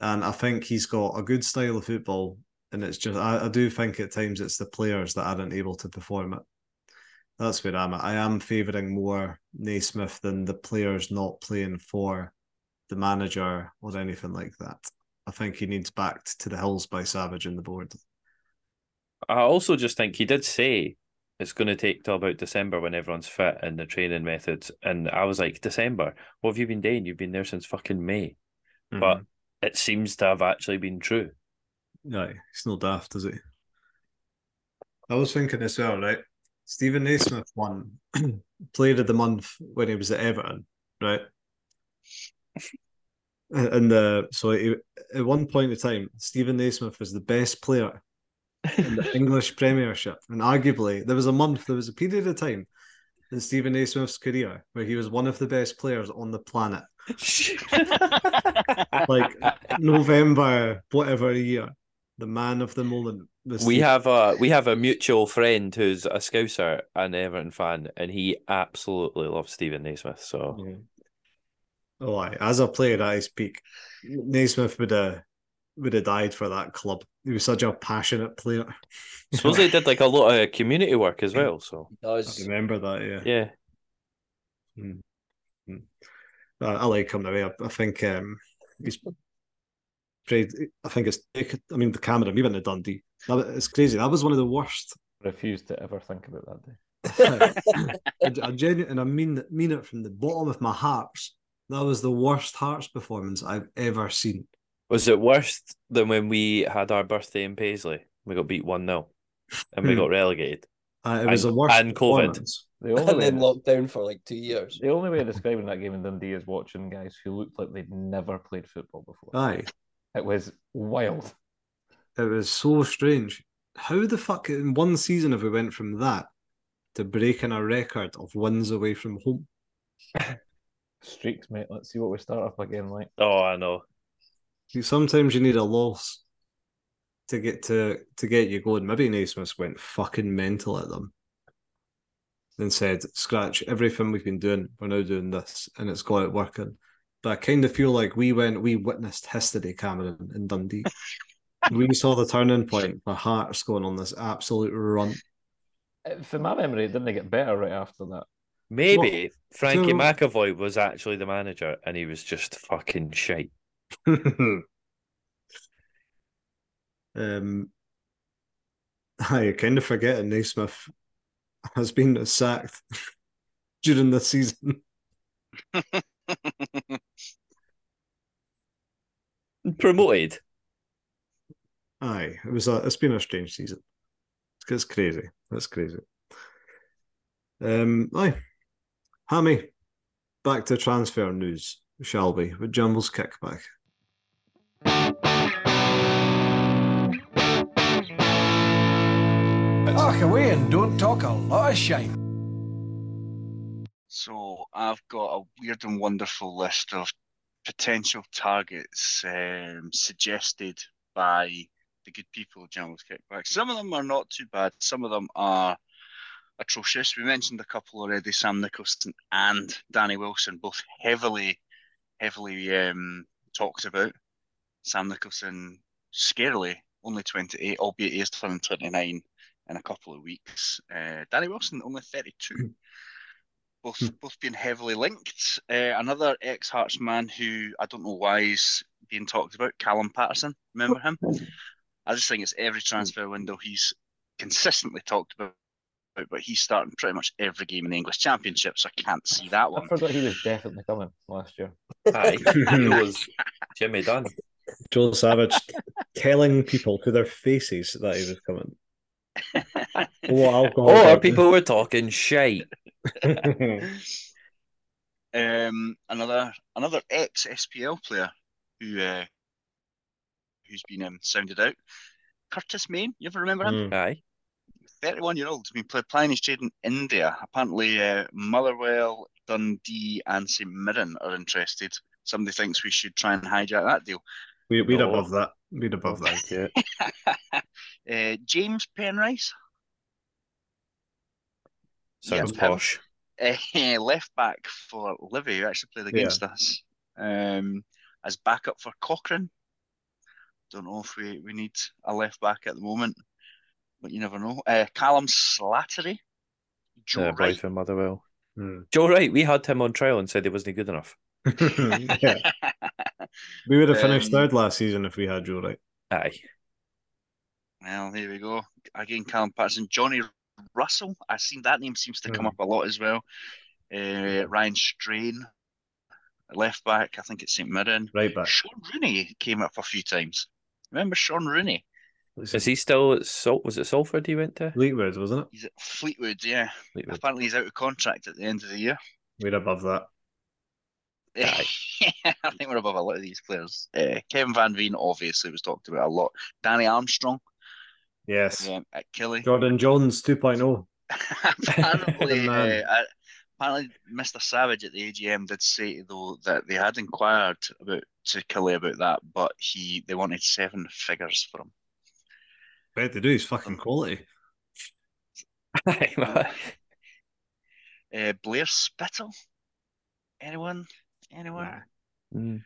and I think he's got a good style of football. And it's just I, I do think at times it's the players that aren't able to perform it. That's where I'm at. I am favouring more Naismith than the players not playing for the manager or anything like that. I think he needs backed to the hills by Savage and the board. I also just think he did say it's going to take till about December when everyone's fit and the training methods. And I was like, December? What have you been doing? You've been there since fucking May. But mm-hmm. it seems to have actually been true. No, he's no daft, is he? I was thinking as well, right? Steven Naismith won Player of the Month when he was at Everton, right? And uh, so he, at one point in time, Steven Naismith was the best player in the English Premiership, and arguably there was a month, there was a period of time in Steven Naismith's career where he was one of the best players on the planet. Like November, whatever year, the man of the moment. Was we Stephen have a we have a mutual friend who's a Scouser and Everton fan, and he absolutely loves Steven Naismith. So Yeah. Oh, aye. as a player at his peak, Naismith would have would have died for that club. He was such a passionate player. I suppose they did like a lot of community work as well. So He I remember that. Yeah, yeah, I, I like him now. I, I think um, he's played. I think it's. I mean, the Cameron. We went to Dundee. That, was- it's crazy. That was one of the worst. Refuse to ever think about that day. I, I genu- and I mean mean it from the bottom of my heart. That was the worst Hearts performance I've ever seen. was it worse than when we had our birthday in Paisley? We got beat one 0 and we Hmm. got relegated. Uh, it was And- the worst and COVID. The only, And way then of, locked down for like two years. the only way of describing that game in Dundee is watching guys who looked like they'd never played football before. Aye. It was wild. It was so strange. How the fuck in one season have we went from that to breaking a record of wins away from home? Streaks, mate. Let's see what we start off again like. Oh, I know. Sometimes you need a loss to get to to get you going. Maybe Naismith went fucking mental at them and said, "Scratch everything we've been doing. We're now doing this, and it's got it working." But I kind of feel like we went, we witnessed history, Cameron in Dundee. we saw the turning point for Hearts going on this absolute run. Uh, From my memory, didn't they get better right after that. Maybe Frankie so- McAvoy was actually the manager and he was just fucking shite. um, I kind of forget and Naismith has been sacked during the season. Promoted. Aye, it was a. It's been a strange season. It's, it's crazy. That's crazy. Um, aye. Hammy, back to transfer news, shall we? With Jambos kickback. Talk away and don't talk a lot of shite. So I've got a weird and wonderful list of potential targets um, suggested by the good people of Jambos Kickback. Some of them are not too bad. Some of them are atrocious. We mentioned a couple already: Sam Nicholson and Danny Wilson, both heavily, heavily um, talked about. Sam Nicholson, scarily only 28, albeit he is turning 29 in a couple of weeks. Uh, Danny Wilson only 32. Both both being heavily linked. Uh, another ex Hearts man who I don't know why is being talked about, Callum Paterson. Remember him? I just think it's every transfer window he's consistently talked about, but he's starting pretty much every game in the English Championship, so I can't see that one. I forgot he was definitely coming last year. Aye, it was Jimmy Dunn. Joe Savage telling people to their faces that he was coming. Oh, alcohol. Oh, our beverages. people were talking shite. Um, another another ex SPL player who uh, who's been um, sounded out, Curtis Main. You ever remember him? Mm. Aye. 31 year old, been playing his trade in India. Apparently, uh, Motherwell, Dundee, and St Mirren are interested. Somebody thinks we should try and hijack that deal. We, we're No. above that. We'd above that. Thank you. uh, James Penrice, Sounds Yeah, posh. uh, left back for Livy, who actually played against us, um, as backup for Cochrane. Don't know if we, we need a left back at the moment, but you never know. Uh, Callum Slattery, Joe Yeah, boy Wright. from Motherwell. Hmm. Joe Wright, we had him on trial and said he wasn't good enough. yeah. We would have finished Um, third last season if we had Joe Wright. Aye. Well, here we go. Again, Callum Paterson, Johnny Russell. I've seen that name seems to come Hmm. up a lot as well. Uh, Ryan Strain, left back. I think it's St Mirren. Right back. Sean Rooney came up a few times. Remember Sean Rooney? Is he still at Salt? Was it Salford he went to? Fleetwood, wasn't it? He's at Fleetwood. Yeah, Fleetwood. apparently he's out of contract at the end of the year. We're above that. I think we're above a lot of these players. Uh, Kevin Van Veen obviously was talked about a lot. Danny Armstrong Yes. um, at Killy. Jordan Jones oh. 2.0. apparently, Man. uh, apparently, Mr. Savage at the AGM did say though that they had inquired about to Kelly about that, but he they wanted seven figures for him. Bet they do. He's fucking quality. Uh, Blair Spittal, anyone, anyone, Mm.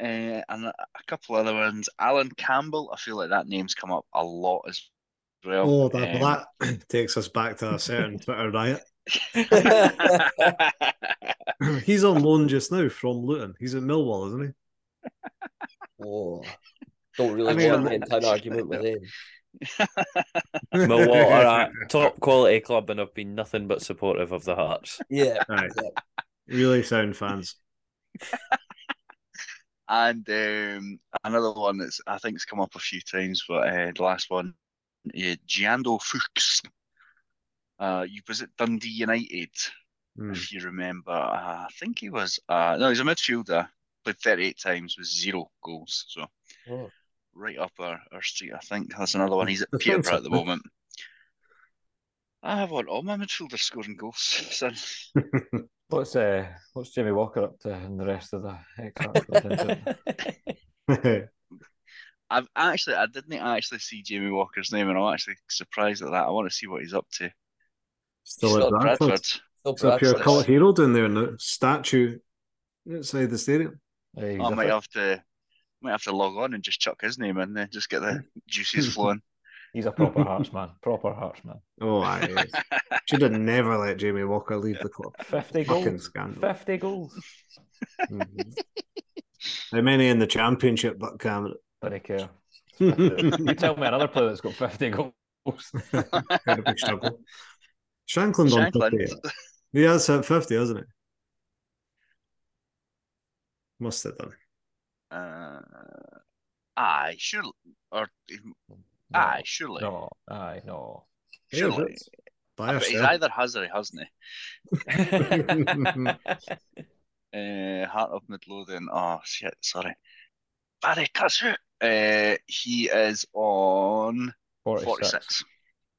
uh, and a, a couple other ones. Alan Campbell, I feel like that name's come up a lot as well. Oh, that, Um, that takes us back to a certain Twitter riot. He's on loan just now from Luton. He's at Millwall, isn't he? Oh, don't really I mean, want to get into an argument with him. Millwall are a top quality club and have been nothing but supportive of the Hearts. Yeah, Aye. yeah. Really sound fans. And um, another one that's I think has come up a few times, but uh, the last one, uh, Jeando Fuchs. Uh, you was at Dundee United, Hmm. if you remember. Uh, I think he was. Uh, no, he's a midfielder. Played 38 times with zero goals. So Oh. right up our, our street, I think. That's another one. He's at Peterborough at the moment. I want all my midfielders scoring goals, son. What's uh, what's Jimmy Walker up to and the rest of the ex? I've actually, I didn't actually see Jamie Walker's name, and I'm actually surprised at that. I want to see what he's up to. Still He's at Bradford. Still It's a pure cult hero down there in the statue outside the stadium. Aye, he's I a might fir- have to, might have to log on and just chuck his name in there, just get the juices flowing. He's a proper Hearts man. Proper Hearts man. Oh, I should have never let Jamie Walker leave the club. 50 Fucking goals. scandal. 50 goals. Mhm. How many in the championship, but Cameron? Don't care. You tell me another player that's got 50 goals. Had a big struggle. Shankland's on Shankland. 50. He has hit 50, hasn't he? Must have done. Uh, aye, surely, or No, aye, surely, No, aye, no. surely. Buy But he's either has or he hasn't. Uh, Heart of Midlothian. Oh shit, sorry. Barry Kutsu. Uh, he is on 46. 46.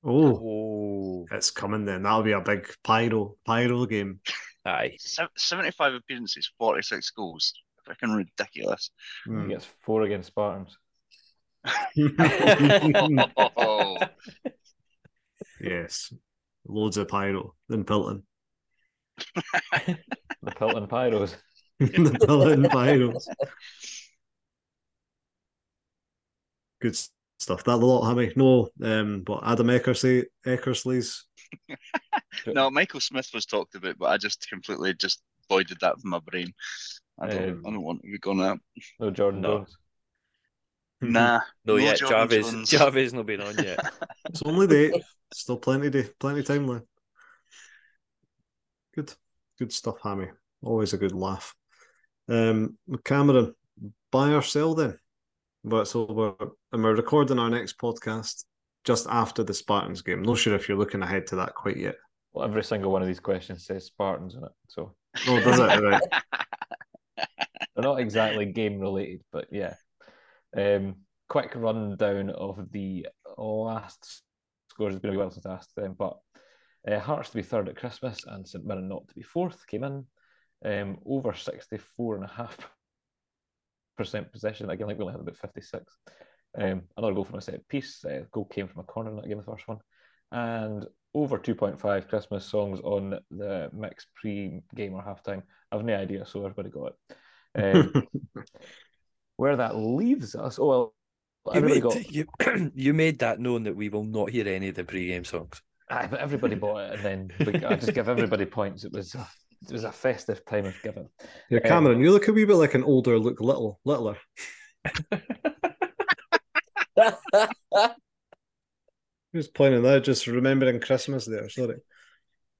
oh, Oh, it's coming then. That'll be a big pyro pyro game. aye. Se- 75 appearances, 46 goals. Freaking ridiculous. He Hmm. gets four against Spartans. Oh, yes, loads of pyro in Pilton. The Pilton Pyros. the Pilton pyros. Good stuff. That a lot, Hammy. No, um, but Adam Eckersley, Eckersley's. no, Michael Smith was talked about, but I just completely just voided that from my brain. I don't, Um, I don't want to be going that. No Jordan No. Jones. Nah, No, no yet. Jordan Jarvis. Jones. Jarvis not been on yet. It's only the eight. Still plenty to plenty time left. Good, good stuff, Hammy. Always a good laugh. Um, Cameron, buy or sell then? But so we're and we're recording our next podcast just after the Spartans game. Not sure if you're looking ahead to that quite yet. Well, every single one of these questions says Spartans in it, so Oh, does it? Right. they're not exactly game related, but yeah. Um, quick rundown of the last scores. It's been a while since I asked them, but uh, Hearts to be third at Christmas and St Mirren not to be fourth came in. Um, over 64.5% possession. Again, I think we only had about 56. Um, another goal from a set piece. Uh, goal came from a corner in that game, the first one. And over 2.5 Christmas songs on the mix pre game or halftime. I've no idea, so everybody got it. Um, where that leaves us, oh, well, You everybody made, got you, you made that known that we will not hear any of the pre-game songs. Aye, but everybody bought it, and then we, I just give everybody points. It was a, it was a festive time of giving. Yeah, uh, Cameron, you look a wee bit like an older, look little, littler. Just pointing that, just remembering Christmas there. Sorry,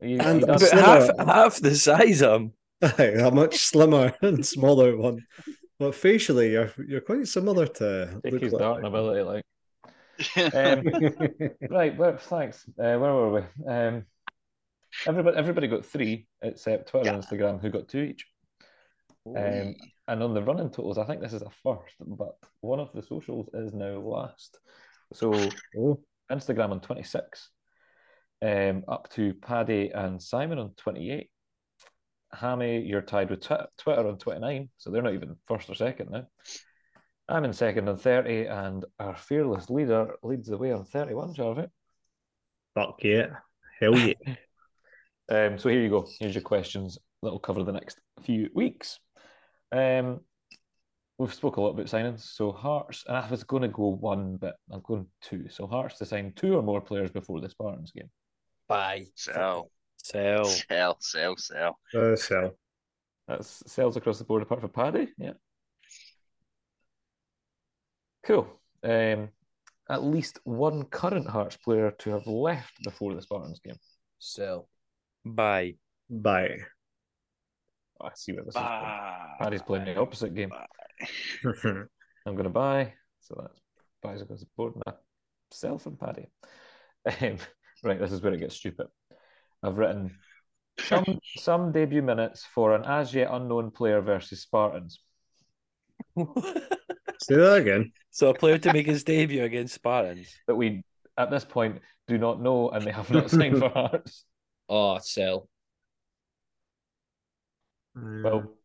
You, And you a done- But slimmer- half, half the size of him. Um. Aye, a much slimmer and smaller one. But facially, you're you're quite similar to. take Luke his Littler. darting ability, like. Um, right, well, thanks. Uh, where were we? Um, everybody, everybody got three except Twitter and Instagram, who got two each. Um, and on the running totals, I think this is a first, but one of the socials is now last. So oh, Instagram on 26, um, up to Paddy and Simon on 28. Hammy, you're tied with Twi- Twitter on 29, so they're not even first or second now. I'm in second on 30, and our fearless leader leads the way on 31, Jarvie. fuck yeah, hell yeah. Um, so here you go. Here's your questions that'll cover the next few weeks. Um, we've spoke a lot about signings. So Hearts, and I was going to go one, but I'm going two. So Hearts to sign two or more players before the Spartans game. Bye. sell, Sell. sell, sell, sell. Uh, so That's sales across the board apart from Paddy. Yeah. Cool. Um, at least one current Hearts player to have left before the Spartans game. Sell. Buy. bye. I see where this is going. Paddy's playing the opposite game. I'm going to buy. So that's buys across the board. Now, sell from Paddy. Um, right, this is where it gets stupid. I've written some some debut minutes for an as yet unknown player versus Spartans. Say that again. so a player to make his debut against Spartans. that we at this point do not know and they have not signed for Hearts. Oh, sell. Well,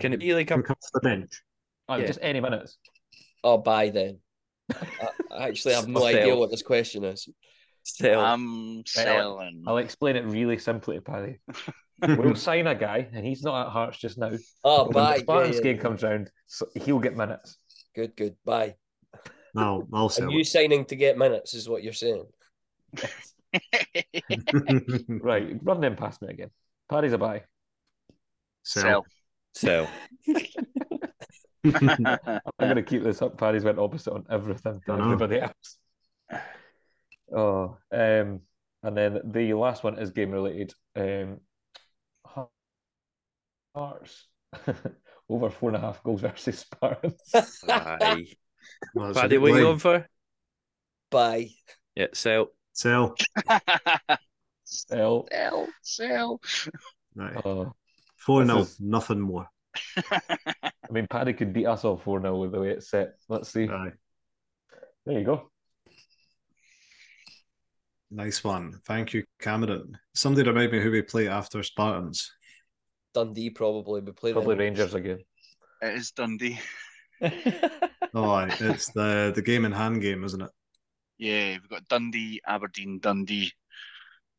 Can it be like a Come off the bench. uh, Yeah. just any minutes. Oh, bye then. I, I actually have no idea what this question is. Sell? I'm selling. I'll explain it really simply to Paddy. We'll sign a guy and he's not at Hearts just now. Oh, When bye. the Spartans Yeah, game yeah. comes round, so he'll get minutes. Good, good. Bye. No, I'll And sell you signing to get minutes is what you're saying. Right, run them past me again. Paddy's a buy. sell. Sell. I'm going to keep this up. Paddy's went opposite on everything to I everybody else. Oh, um, and then the last one is game related. Um, Hearts over four and a half goals versus Spartans. Aye. Well, Paddy, good what are you going for? Bye. Yeah, sell. Sell. Sell. sell, sell. Right. Oh, 4 This 0, is- nothing more. I mean, Paddy could beat us all 4 0 with the way it's set. Let's see. Aye. There you go. Nice one. Thank you, Cameron. Somebody remind me who we play after Spartans. Dundee probably. We play Probably them. Rangers again. It is Dundee. Oh, it's the the game in hand game, isn't it? Yeah, we've got Dundee, Aberdeen, Dundee.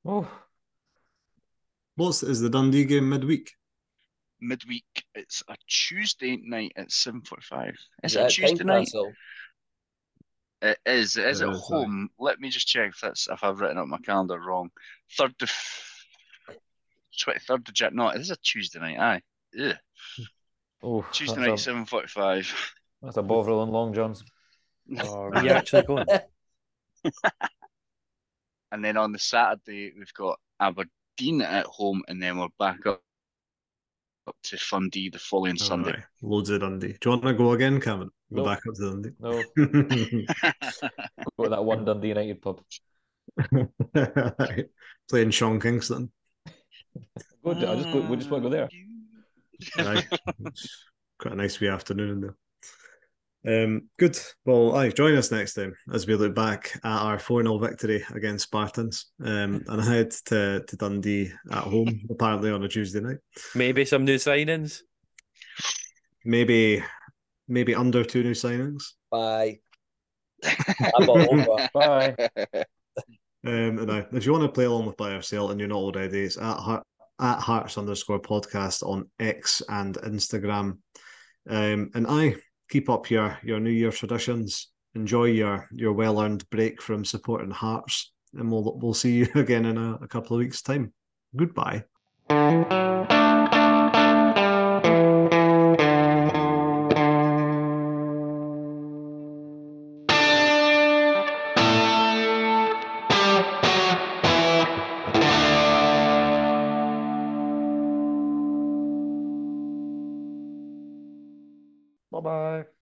oh, What's is the Dundee game midweek? Midweek. It's a Tuesday night at seven forty-five. Is Is it it a Tuesday night? Tynecastle? It is. It is It at is, aye. home. Let me just check if that's if I've written up my calendar wrong. Third of twenty third of Jan. No, it is a Tuesday night. Aye. Ugh. oh Tuesday night, seven forty-five. that's a Bovril and Long Johns. Are we actually going? And then on the Saturday we've got Aberdeen at home, and then we're back up up to Dundee the following Sunday. Aye, loads of Dundee. Do you want to go again, Cameron? Go No. back up to Dundee. No, go to that one Dundee United pub. Playing Sean Kingston. Go to, I just go, we just want to go there. Aye. It's Quite a nice wee afternoon in there. Um, good. Well, aye, join us next time as we look back at our 4 0 victory against Spartans um, and head to, to Dundee at home, apparently on a Tuesday night. Maybe some new signings. Maybe maybe under two new signings. Bye. I'm all over. Bye. Um, and aye, if you want to play along with By Yourself and you're not already, it's at heart, at hearts underscore podcast on X and Instagram. Um, and I keep up your your New Year traditions. Enjoy your your well earned break from supporting Hearts, and we'll we'll see you again in a, a couple of weeks' time. Goodbye. Bye.